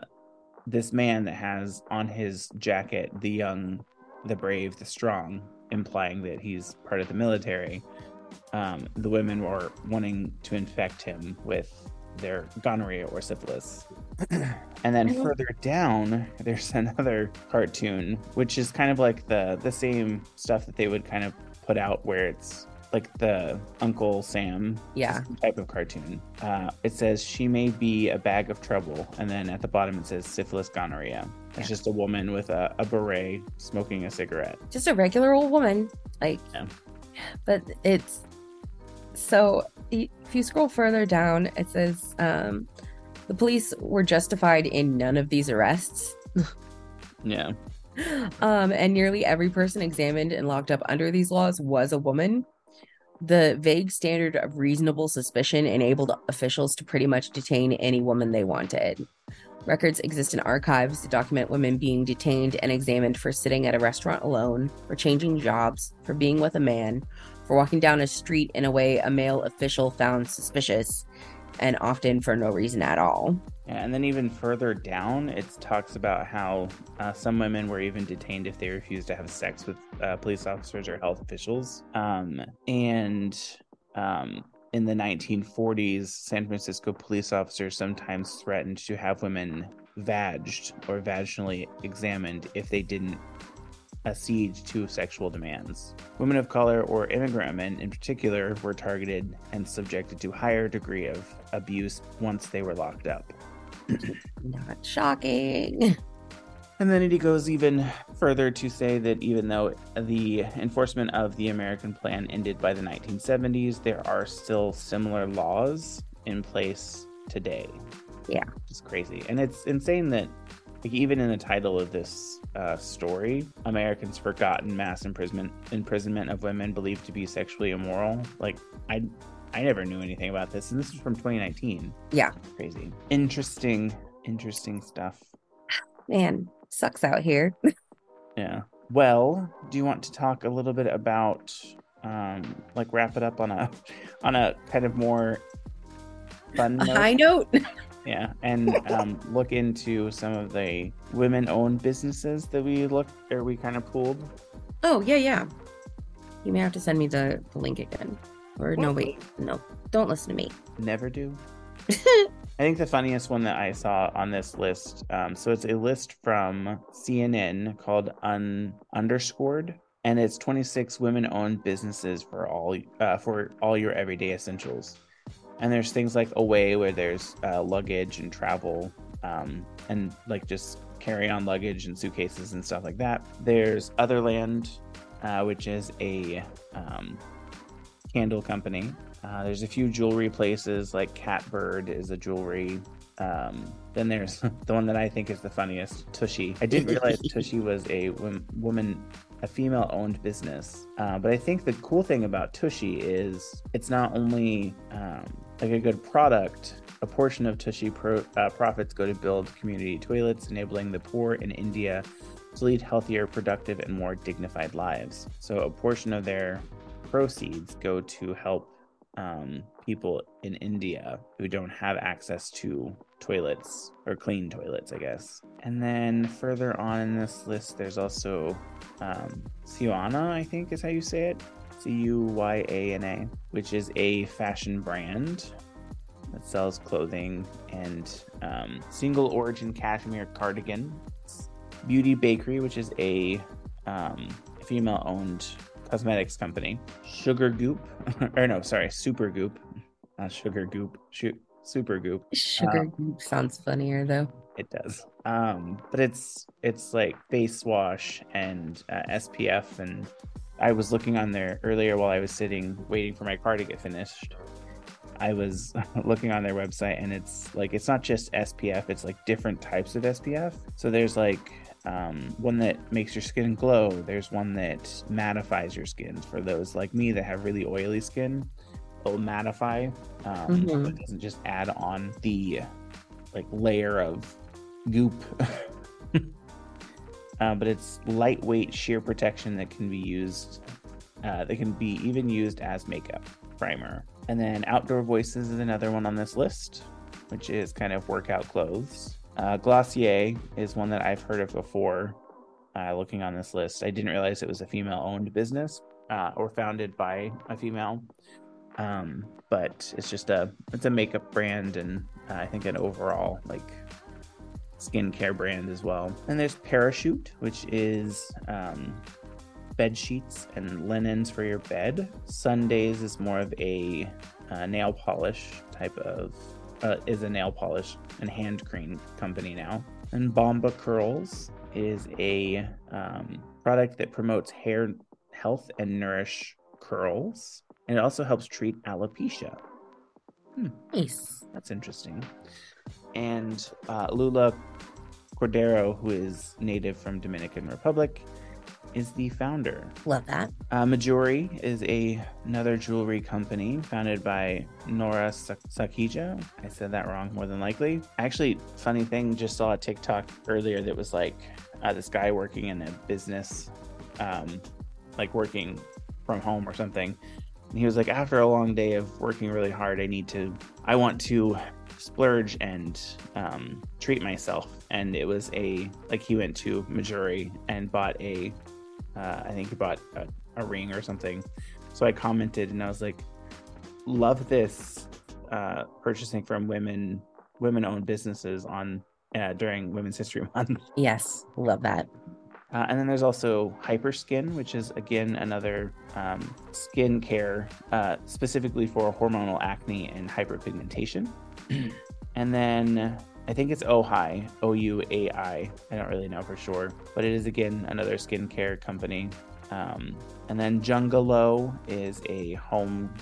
this man that has on his jacket the young the brave the strong implying that he's part of the military um the women were wanting to infect him with their gonorrhea or syphilis and then further down there's another cartoon which is kind of like the the same stuff that they would kind of put out where it's like the uncle sam Yeah. type of cartoon uh, it says she may be a bag of trouble and then at the bottom it says syphilis gonorrhea it's Yeah. just a woman with a, a beret smoking a cigarette Just a regular old woman. Like Yeah. but it's so if you scroll further down, it says um the police were justified in none of these arrests. yeah um, and nearly every person examined and locked up under these laws was a woman. The vague standard of reasonable suspicion enabled officials to pretty much detain any woman they wanted. Records exist in archives that document women being detained and examined for sitting at a restaurant alone, for changing jobs, for being with a man, for walking down a street in a way a male official found suspicious, and often for no reason at all. Yeah, and then even further down, it talks about how uh, some women were even detained if they refused to have sex with uh, police officers or health officials. Um, and um, in the 1940s, San Francisco police officers sometimes threatened to have women vagged or vaginally examined if they didn't accede to sexual demands. Women of color or immigrant women in particular were targeted and subjected to higher degree of abuse once they were locked up. Not shocking. And then he goes even further to say that even though the enforcement of the American plan ended by the 1970s, there are still similar laws in place today. Yeah. It's crazy. And it's insane that like even in the title of this uh, story, Americans forgotten mass imprisonment imprisonment of women believed to be sexually immoral. Like I I never knew anything about this, and this is from 2019. Yeah. Crazy. Interesting, interesting stuff. Man, sucks out here. Yeah. Well, do you want to talk a little bit about um like wrap it up on a on a kind of more fun note? high note. Yeah, and um, look into some of the women-owned businesses that we looked or we kind of pulled. Oh, yeah, yeah. You may have to send me the the link again. Or no, wait. No, don't listen to me. Never do. I think the funniest one that I saw on this list. Um, so it's a list from CNN called Un Underscored, and it's 26 women-owned businesses for all uh, for all your everyday essentials. And there's things like Away, where there's uh, luggage and travel, um, and like just carry-on luggage and suitcases and stuff like that. There's Otherland, uh, which is a um, candle company. Uh, there's a few jewelry places like Catbird is a jewelry. Um, then there's the one that I think is the funniest, Tushy. I didn't realize Tushy was a woman, a female-owned business. Uh, but I think the cool thing about Tushy is it's not only um, like a good product. A portion of Tushy pro- uh, profits go to build community toilets, enabling the poor in India to lead healthier, productive, and more dignified lives. So a portion of their proceeds go to help um, people in India who don't have access to toilets or clean toilets, I guess. And then further on in this list, there's also um, Ciana, I think is how you say it. C U Y A N A, which is a fashion brand that sells clothing and um, single origin cashmere cardigans. Beauty Bakery, which is a um, female owned cosmetics company. Sugar Goop, or no, sorry, Supergoop, not Sugar Goop, shoot, Supergoop. Sugar goop sounds funnier though. It does, um, but it's it's like face wash and uh, SPF, and I was looking on there earlier while I was sitting waiting for my car to get finished. I was looking on their website, and it's like it's not just SPF; it's like different types of SPF. So there's like um, one that makes your skin glow. There's one that mattifies your skin for those like me that have really oily skin. It'll mattify. Um, Mhm. It doesn't just add on the like layer of goop. uh, but it's lightweight sheer protection that can be used. Uh, that can be even used as makeup primer. And then Outdoor Voices is another one on this list, which is kind of workout clothes. Uh, Glossier is one that I've heard of before. Uh, looking on this list, I didn't realize it was a female-owned business uh, or founded by a female. Um, but it's just a it's a makeup brand and uh, I think an overall like skincare brand as well. And there's Parachute, which is um, bed sheets and linens for your bed. Sundays is more of a uh, nail polish type of uh, is a nail polish and hand cream company now. And Bomba Curls is a um, product that promotes hair health and nourish curls, and it also helps treat alopecia. Nice. That's interesting. And uh, Lula Cordero, who is native from Dominican Republic, is the founder. Love that. Uh, Mejuri is a another jewelry company founded by Nora Sak- Sakija. I said that wrong, more than likely. Actually, funny thing, just saw a TikTok earlier that was like uh, this guy working in a business, um, like working from home or something. And he was like, after a long day of working really hard, I need to, I want to splurge and um, treat myself. And it was a, like he went to Mejuri and bought a, uh, I think he bought a, a ring or something. So I commented and I was like, love this uh, purchasing from women, women owned businesses on uh, during Women's History Month. Yes, love that. Uh, and then there's also Hyperskin, which is again another um, skin care uh, specifically for hormonal acne and hyperpigmentation. and then I think it's Ouai, O U A I. I don't really know for sure, but it is again another skincare company. Um, and then Jungalow is a home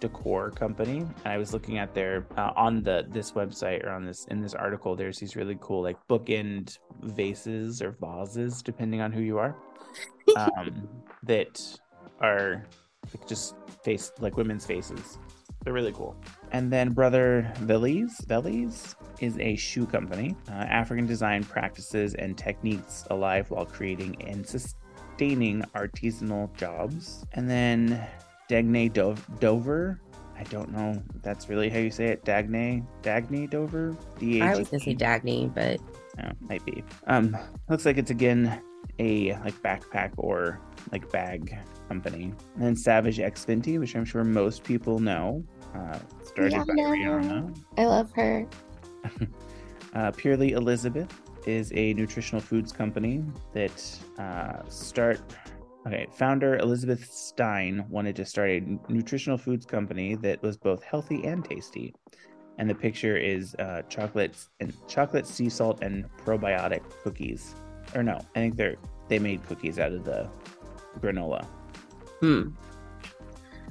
decor company. And I was looking at their uh, on the this website or on this in this article. There's these really cool like bookend vases or vases, depending on who you are, um, that are like, just face like women's faces. They're really cool. And then Brother Vellies, Vellies is a shoe company. Uh, African design practices and techniques alive while creating and sustaining artisanal jobs. And then Dagne Dover. I don't know if that's really how you say it. Dagne, Dagne Dover. D I was gonna say Dagne, but no, might be. Um, looks like it's again a like backpack or like bag company. And then Savage X Fenty, which I'm sure most people know. Uh, started yeah, by Rihanna. I love her. uh, Purely Elizabeth is a nutritional foods company that uh, start Okay, founder Elizabeth Stein wanted to start a nutritional foods company that was both healthy and tasty. And the picture is uh, chocolates and chocolate sea salt and probiotic cookies. Or no, I think they're they made cookies out of the granola. Hmm.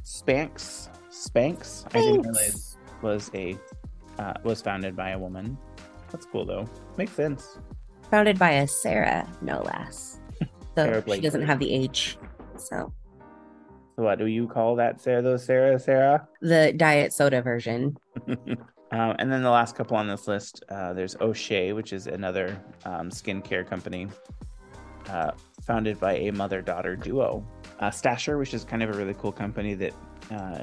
Spanx, Spanx, I didn't realize was a uh, was founded by a woman. That's cool though. Makes sense. Founded by a Sarah, no less. So she doesn't have the H. So. So what do you call that, Sarah? Though Sarah, Sarah. The diet soda version. um, and then the last couple on this list, uh, there's O'Shea, which is another um, skincare company, uh, founded by a mother-daughter duo. Uh, Stasher, which is kind of a really cool company that uh,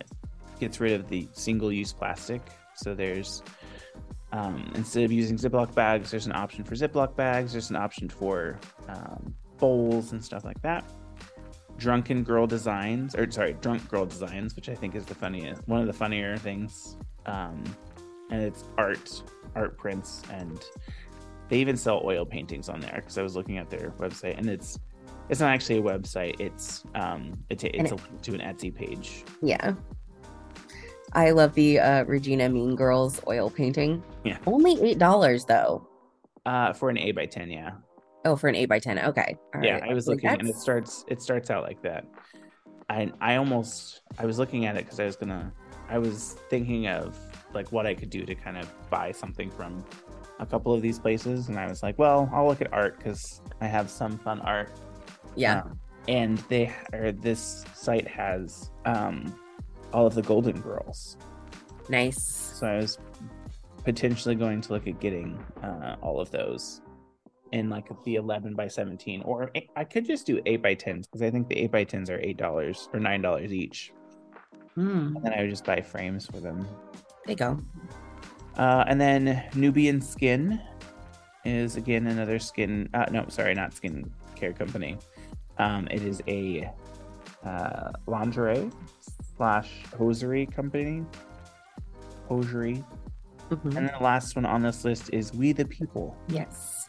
gets rid of the single-use plastic. So there's um, instead of using Ziploc bags, there's an option for Ziploc bags. There's an option for um, bowls and stuff like that. Drunken Girl Designs, or sorry, Drunk Girl Designs, which I think is the funniest, one of the funnier things. Um, and it's art, art prints, and they even sell oil paintings on there because I was looking at their website, and it's it's not actually a website. It's um, it's a, it's a link to an Etsy page. Yeah. I love the uh, Regina Mean Girls oil painting. Yeah. Only eight dollars though. Uh, for an eight by ten, yeah. Oh, for an eight by ten. Okay. All yeah, right. I was looking, and it starts. It starts out like that. I I almost I was looking at it because I was gonna. I was thinking of like what I could do to kind of buy something from a couple of these places, and I was like, well, I'll look at art because I have some fun art. Yeah. Um, and they or this site has um all of the Golden Girls. Nice. So I was potentially going to look at getting uh, all of those in like the 11 by 17 or i could just do 8 by 10s because i think the 8 by 10s are eight dollars or nine dollars each mm. and then i would just buy frames for them there you go uh, and then nubian skin is again another skin uh, no sorry not skin care company um, it is a uh, lingerie slash hosiery company hosiery mm-hmm. and then the last one on this list is Oui the People yes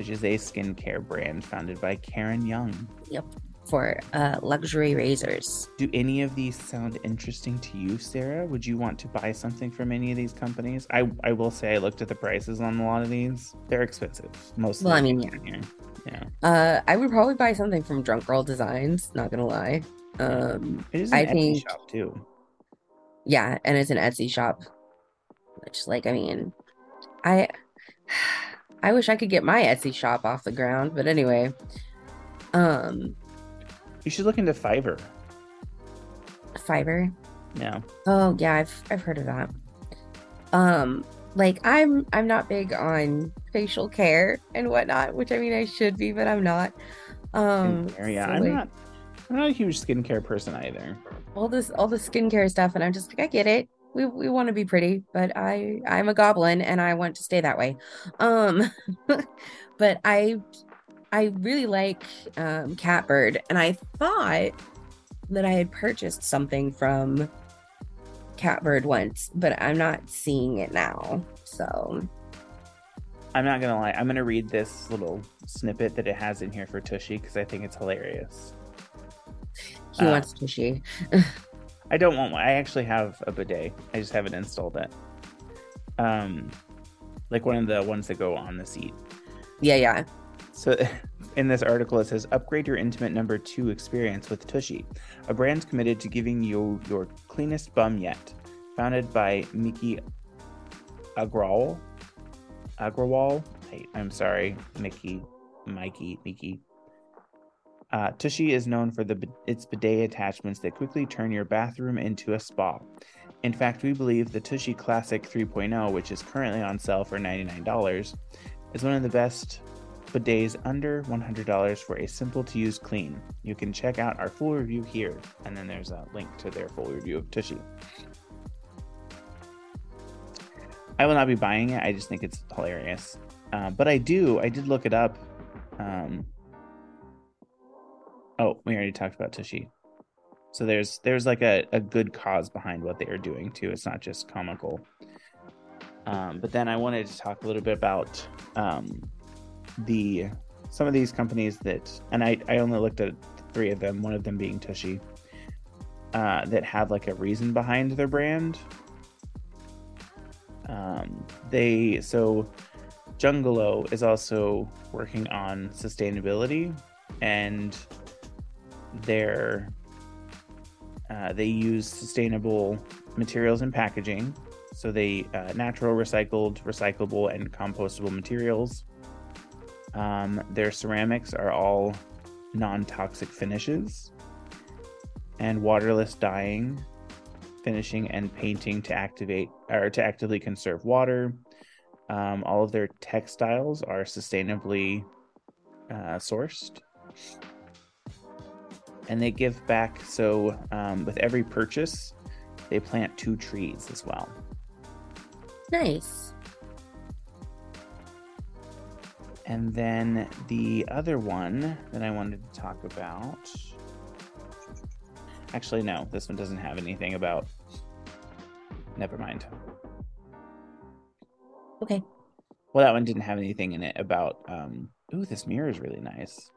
which is a skincare brand founded by Karen Young. Yep. For uh, luxury razors. Do any of these sound interesting to you, Sarah? Would you want to buy something from any of these companies? I, I will say I looked at the prices on a lot of these. They're expensive. Most well, I mean, yeah. Here. Yeah. Uh, I would probably buy something from Drunk Girl Designs. Not gonna lie. Um, it is an I Etsy think shop too. Yeah, and it's an Etsy shop. Which, like, I mean, I I wish I could get my Etsy shop off the ground, but anyway. Um You should look into Fiverr. Fiverr? Yeah. Oh yeah, I've I've heard of that. Um like I'm I'm not big on facial care and whatnot, which I mean I should be, but I'm not. Um yeah, so I'm like, not I'm not a huge skincare person either. All this all the skincare stuff, and I'm just like, I get it we we want to be pretty, but I I'm a goblin and I want to stay that way. Um but I I really like um Catbird and I thought that I had purchased something from Catbird once, but I'm not seeing it now. So I'm not gonna lie. I'm gonna read this little snippet that it has in here for Tushy because I think it's hilarious. He Uh, wants Tushy. I don't want one. I actually have a bidet. I just haven't installed it. Um, like one of the ones that go on the seat. Yeah, yeah. So in this article, it says upgrade your intimate number two experience with Tushy, a brand committed to giving you your cleanest bum yet. Founded by Mickey Agrawal. Agrawal. Hey, I'm sorry, Mickey, Mikey, Mickey. Uh, Tushy is known for the its bidet attachments that quickly turn your bathroom into a spa. In fact, we believe the Tushy Classic 3.0, which is currently on sale for $99, is one of the best bidets under $100 for a simple to use clean. You can check out our full review here, and then there's a link to their full review of Tushy. I will not be buying it. I just think it's hilarious. Uh, but I do. I did look it up. Um, oh, we already talked about Tushy. So there's there's like a, a good cause behind what they are doing too. It's not just comical. Um, but then I wanted to talk a little bit about um, the some of these companies that, and I I only looked at three of them. One of them being Tushy, uh, that have like a reason behind their brand. Um, they so Jungalow is also working on sustainability, and they're uh, they use sustainable materials and packaging. So they uh, natural, recycled, recyclable, and compostable materials. Um, their ceramics are all non-toxic finishes, and waterless dyeing, finishing, and painting to activate or to actively conserve water. Um, all of their textiles are sustainably uh, sourced and they give back. So, um, with every purchase, they plant two trees as well. Nice. And then the other one that I wanted to talk about. Actually, no, this one doesn't have anything about. Never mind. Okay. Well, that one didn't have anything in it about. Um, ooh, this mirror is really nice,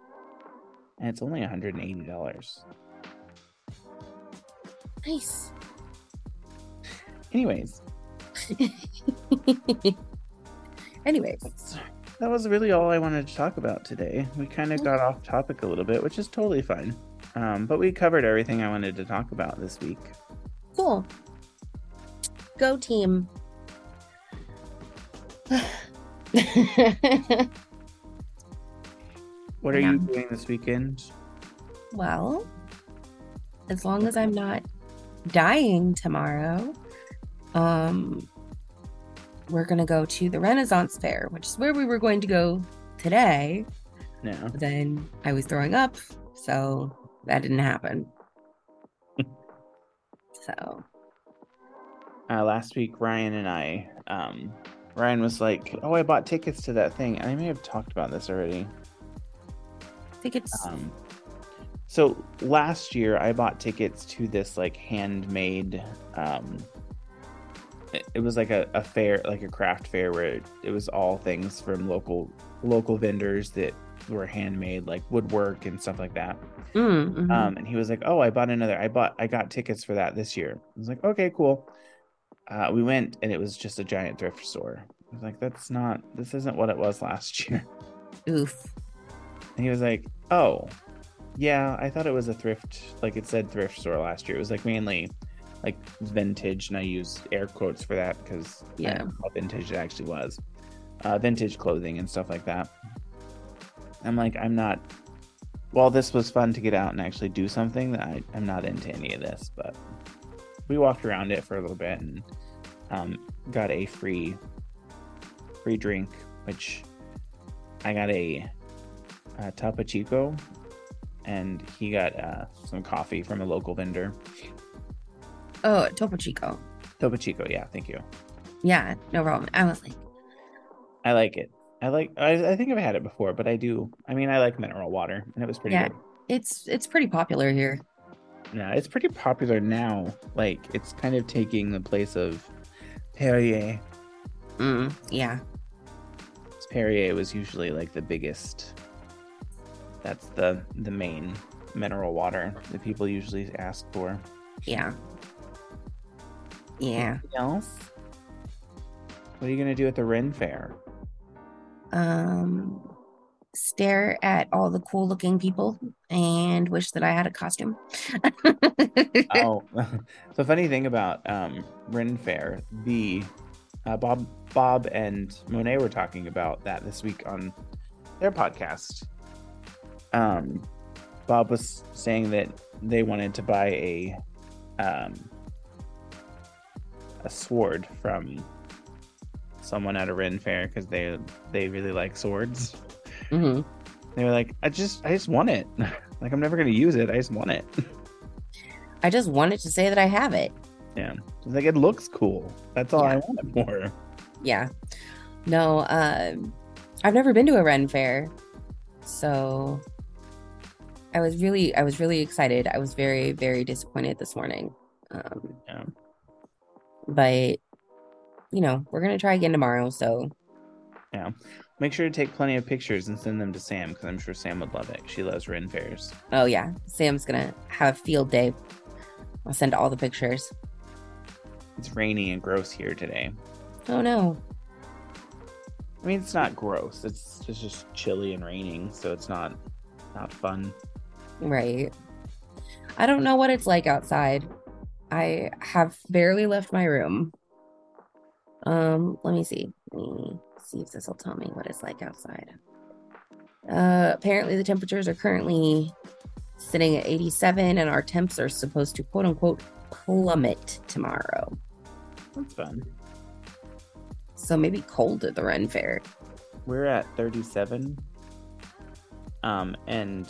and it's only one hundred and eighty dollars. Nice. Anyways, Anyways, that's- that was really all I wanted to talk about today. We kind of got off topic a little bit, which is totally fine. Um, but we covered everything I wanted to talk about this week. cool. Go team. What are Yeah. you doing this weekend? well, as long as I'm not dying tomorrow, um, we're gonna go to the Renaissance Fair, which is where we were going to go today. No. But then I was throwing up, so that didn't happen. so Uh, last week, Ryan and I, um, Ryan was like, "Oh, I bought tickets to that thing," and I may have talked about this already. It's Um, so last year, I bought tickets to this like handmade. Um, it, it was like a, a fair, like a craft fair, where it, it was all things from local local vendors that were handmade, like woodwork and stuff like that. Mm, mhm. Um, and he was like, "Oh, I bought another. I bought. I got tickets for that this year." I was like, "Okay, cool." Uh, we went, and it was just a giant thrift store. I was like, "That's not. This isn't what it was last year." oof. And he was like, "Oh, yeah. I thought it was a thrift. Like it said thrift store last year. It was like mainly like vintage, and I use air quotes for that because I Yeah. don't know how vintage it actually was. Uh, vintage clothing and stuff like that." I'm like, I'm not. While this was fun to get out and actually do something, that I, I'm not into any of this. But we walked around it for a little bit and um, got a free free drink, which I got a, a Topo Chico, and he got uh, some coffee from a local vendor. Oh, Topo Chico. Topo Chico, yeah, thank you. Yeah, no problem. I was like, I like it. I like. I, I think I've had it before, but I do. I mean, I like mineral water, and it was pretty Yeah. good. it's it's pretty popular here. Yeah, it's pretty popular now. Like it's kind of taking the place of Perrier. Mm, yeah. Perrier was usually like the biggest. That's the the main mineral water that people usually ask for. Yeah. Yeah. Anything else? What are you gonna do at the Ren Fair? Um, stare at all the cool looking people and wish that I had a costume. oh, the funny thing about um, Ren Fair, the uh, Bob Bob and Monet were talking about that this week on their podcast. Um, Bob was saying that they wanted to buy a um, a sword from someone at a Ren Fair because they they really like swords. hmm They were like, I just I just want it. like I'm never gonna use it. I just want it. I just wanted to say that I have it. Yeah. Like it looks cool. That's all I Yeah. want it for. Yeah. No, um, I've never been to a Ren fair. So I was really, I was really excited. I was very, very disappointed this morning. Um, Yeah. but you know, we're gonna try again tomorrow. So yeah, Make sure to take plenty of pictures and send them to Sam because I'm sure Sam would love it. She loves Ren fairs. oh yeah, Sam's gonna have a field day. I'll send all the pictures. It's rainy and gross here today. Oh no. I mean, it's not gross. It's just just chilly and raining, so it's not not fun. Right. I don't know what it's like outside. I have barely left my room. Um, let me see. Let me see if this will tell me what it's like outside. Uh apparently the temperatures are currently sitting at 87 and our temps are supposed to quote unquote plummet tomorrow. That's fun. So maybe cold at the Ren Fair. We're at 37. Um, and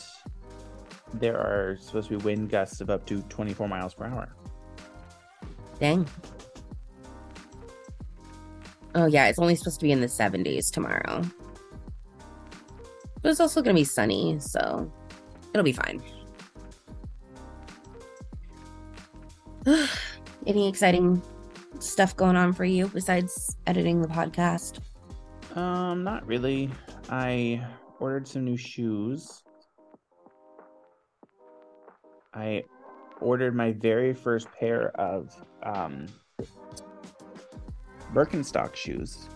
there are supposed to be wind gusts of up to 24 miles per hour. Dang. Oh yeah, it's only supposed to be in the 70s tomorrow. But it's also gonna be sunny, so it'll be fine. Any exciting stuff going on for you besides editing the podcast? Um, not really. I ordered some new shoes. I ordered my very first pair of um Birkenstock shoes,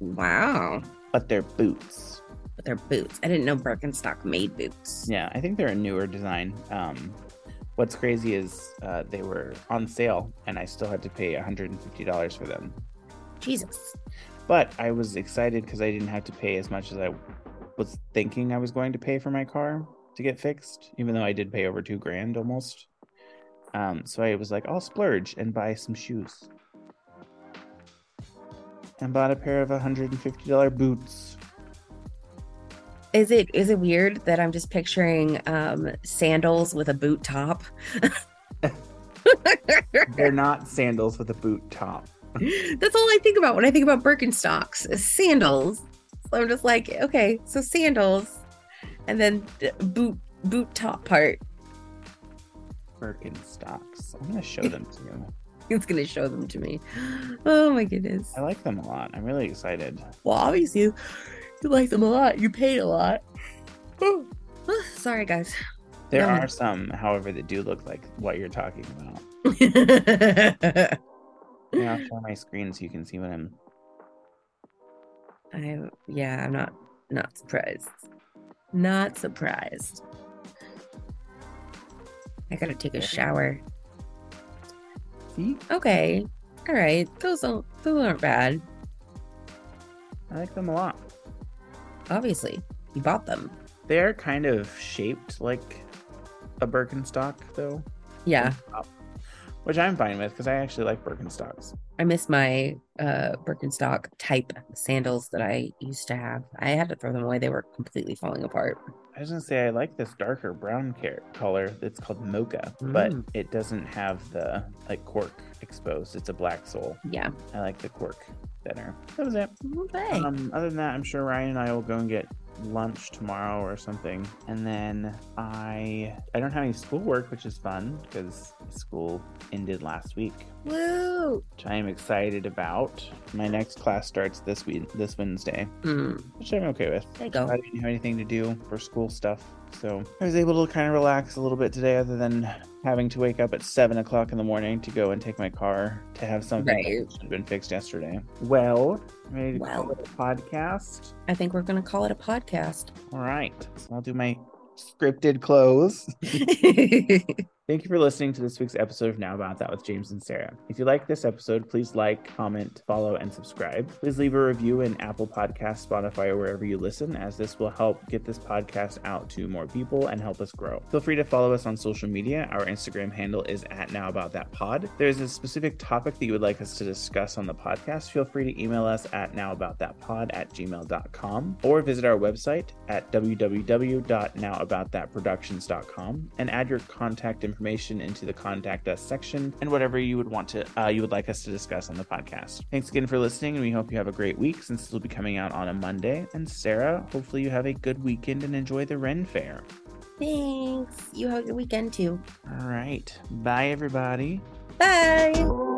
Wow. but they're boots. But they're boots. I didn't know Birkenstock made boots. Yeah, I think they're a newer design. Um, what's crazy is uh, they were on sale, and I still had to pay $150 for them. Jesus. But I was excited because I didn't have to pay as much as I was thinking I was going to pay for my car to get fixed, even though I did pay over two grand almost. Um, so I was like, I'll splurge and buy some shoes. And bought a pair of $150 boots. Is it is it weird that I'm just picturing um sandals with a boot top? They're not sandals with a boot top. That's all I think about when I think about Birkenstocks, sandals. So I'm just like, okay, so sandals, and then the boot boot top part. Birkenstocks. I'm gonna show them to you. It's gonna show them to me. Oh my goodness. I like them a lot. I'm really excited. Well, obviously you, like them a lot. You paid a lot. Oh, sorry, guys. There are some, however, that do look like what you're talking about. Yeah, I'll share my screen so you can see what I'm. I yeah, I'm not not surprised. Not surprised. I gotta take a shower. See, Okay. All right. Those don't those aren't bad. I like them a lot. Obviously. You bought them. They're kind of shaped like a Birkenstock, though, Yeah. Which I'm fine with because I actually like Birkenstocks. I miss my uh Birkenstock type sandals that I used to have. I had to throw them away. They were completely falling apart. I was gonna say I like this darker brown car- color that's called mocha, but Mm. it doesn't have the like cork exposed. It's a black sole. Yeah. I like the cork better. That was it. Okay. Um, other than that, I'm sure Ryan and I will go and get lunch tomorrow or something. And then I I don't have any schoolwork, which is fun because school ended last week. Woo! Which I am excited about. My next class starts this week this Wednesday, Mm, which I'm okay with. there you go. I didn't have anything to do for school stuff. So I was able to kind of relax a little bit today, other than having to wake up at seven o'clock in the morning to go and take my car to have something Right. that should have been fixed yesterday. Well, ready to call Well. it a podcast? I think we're going to call it a podcast. All right. So I'll do my scripted close. Thank you for listening to this week's episode of Now About That with James and Sarah. If you like this episode, please like, comment, follow, and subscribe. Please leave a review in Apple Podcasts, Spotify, or wherever you listen, as this will help get this podcast out to more people and help us grow. Feel free to follow us on social media. Our Instagram handle is at Now About That Pod. If there's a specific topic that you would like us to discuss on the podcast, feel free to email us at nowaboutThatPod at gmail.com or visit our website at www.nowaboutthatproductions.com and add your contact information into the contact us section and whatever you would want to uh, you would like us to discuss on the podcast. Thanks again for listening, and we hope you have a great week since this will be coming out on a Monday. And Sarah, hopefully you have a good weekend and enjoy the Ren Fair. Thanks. You have a good weekend too. All right, bye everybody. Bye.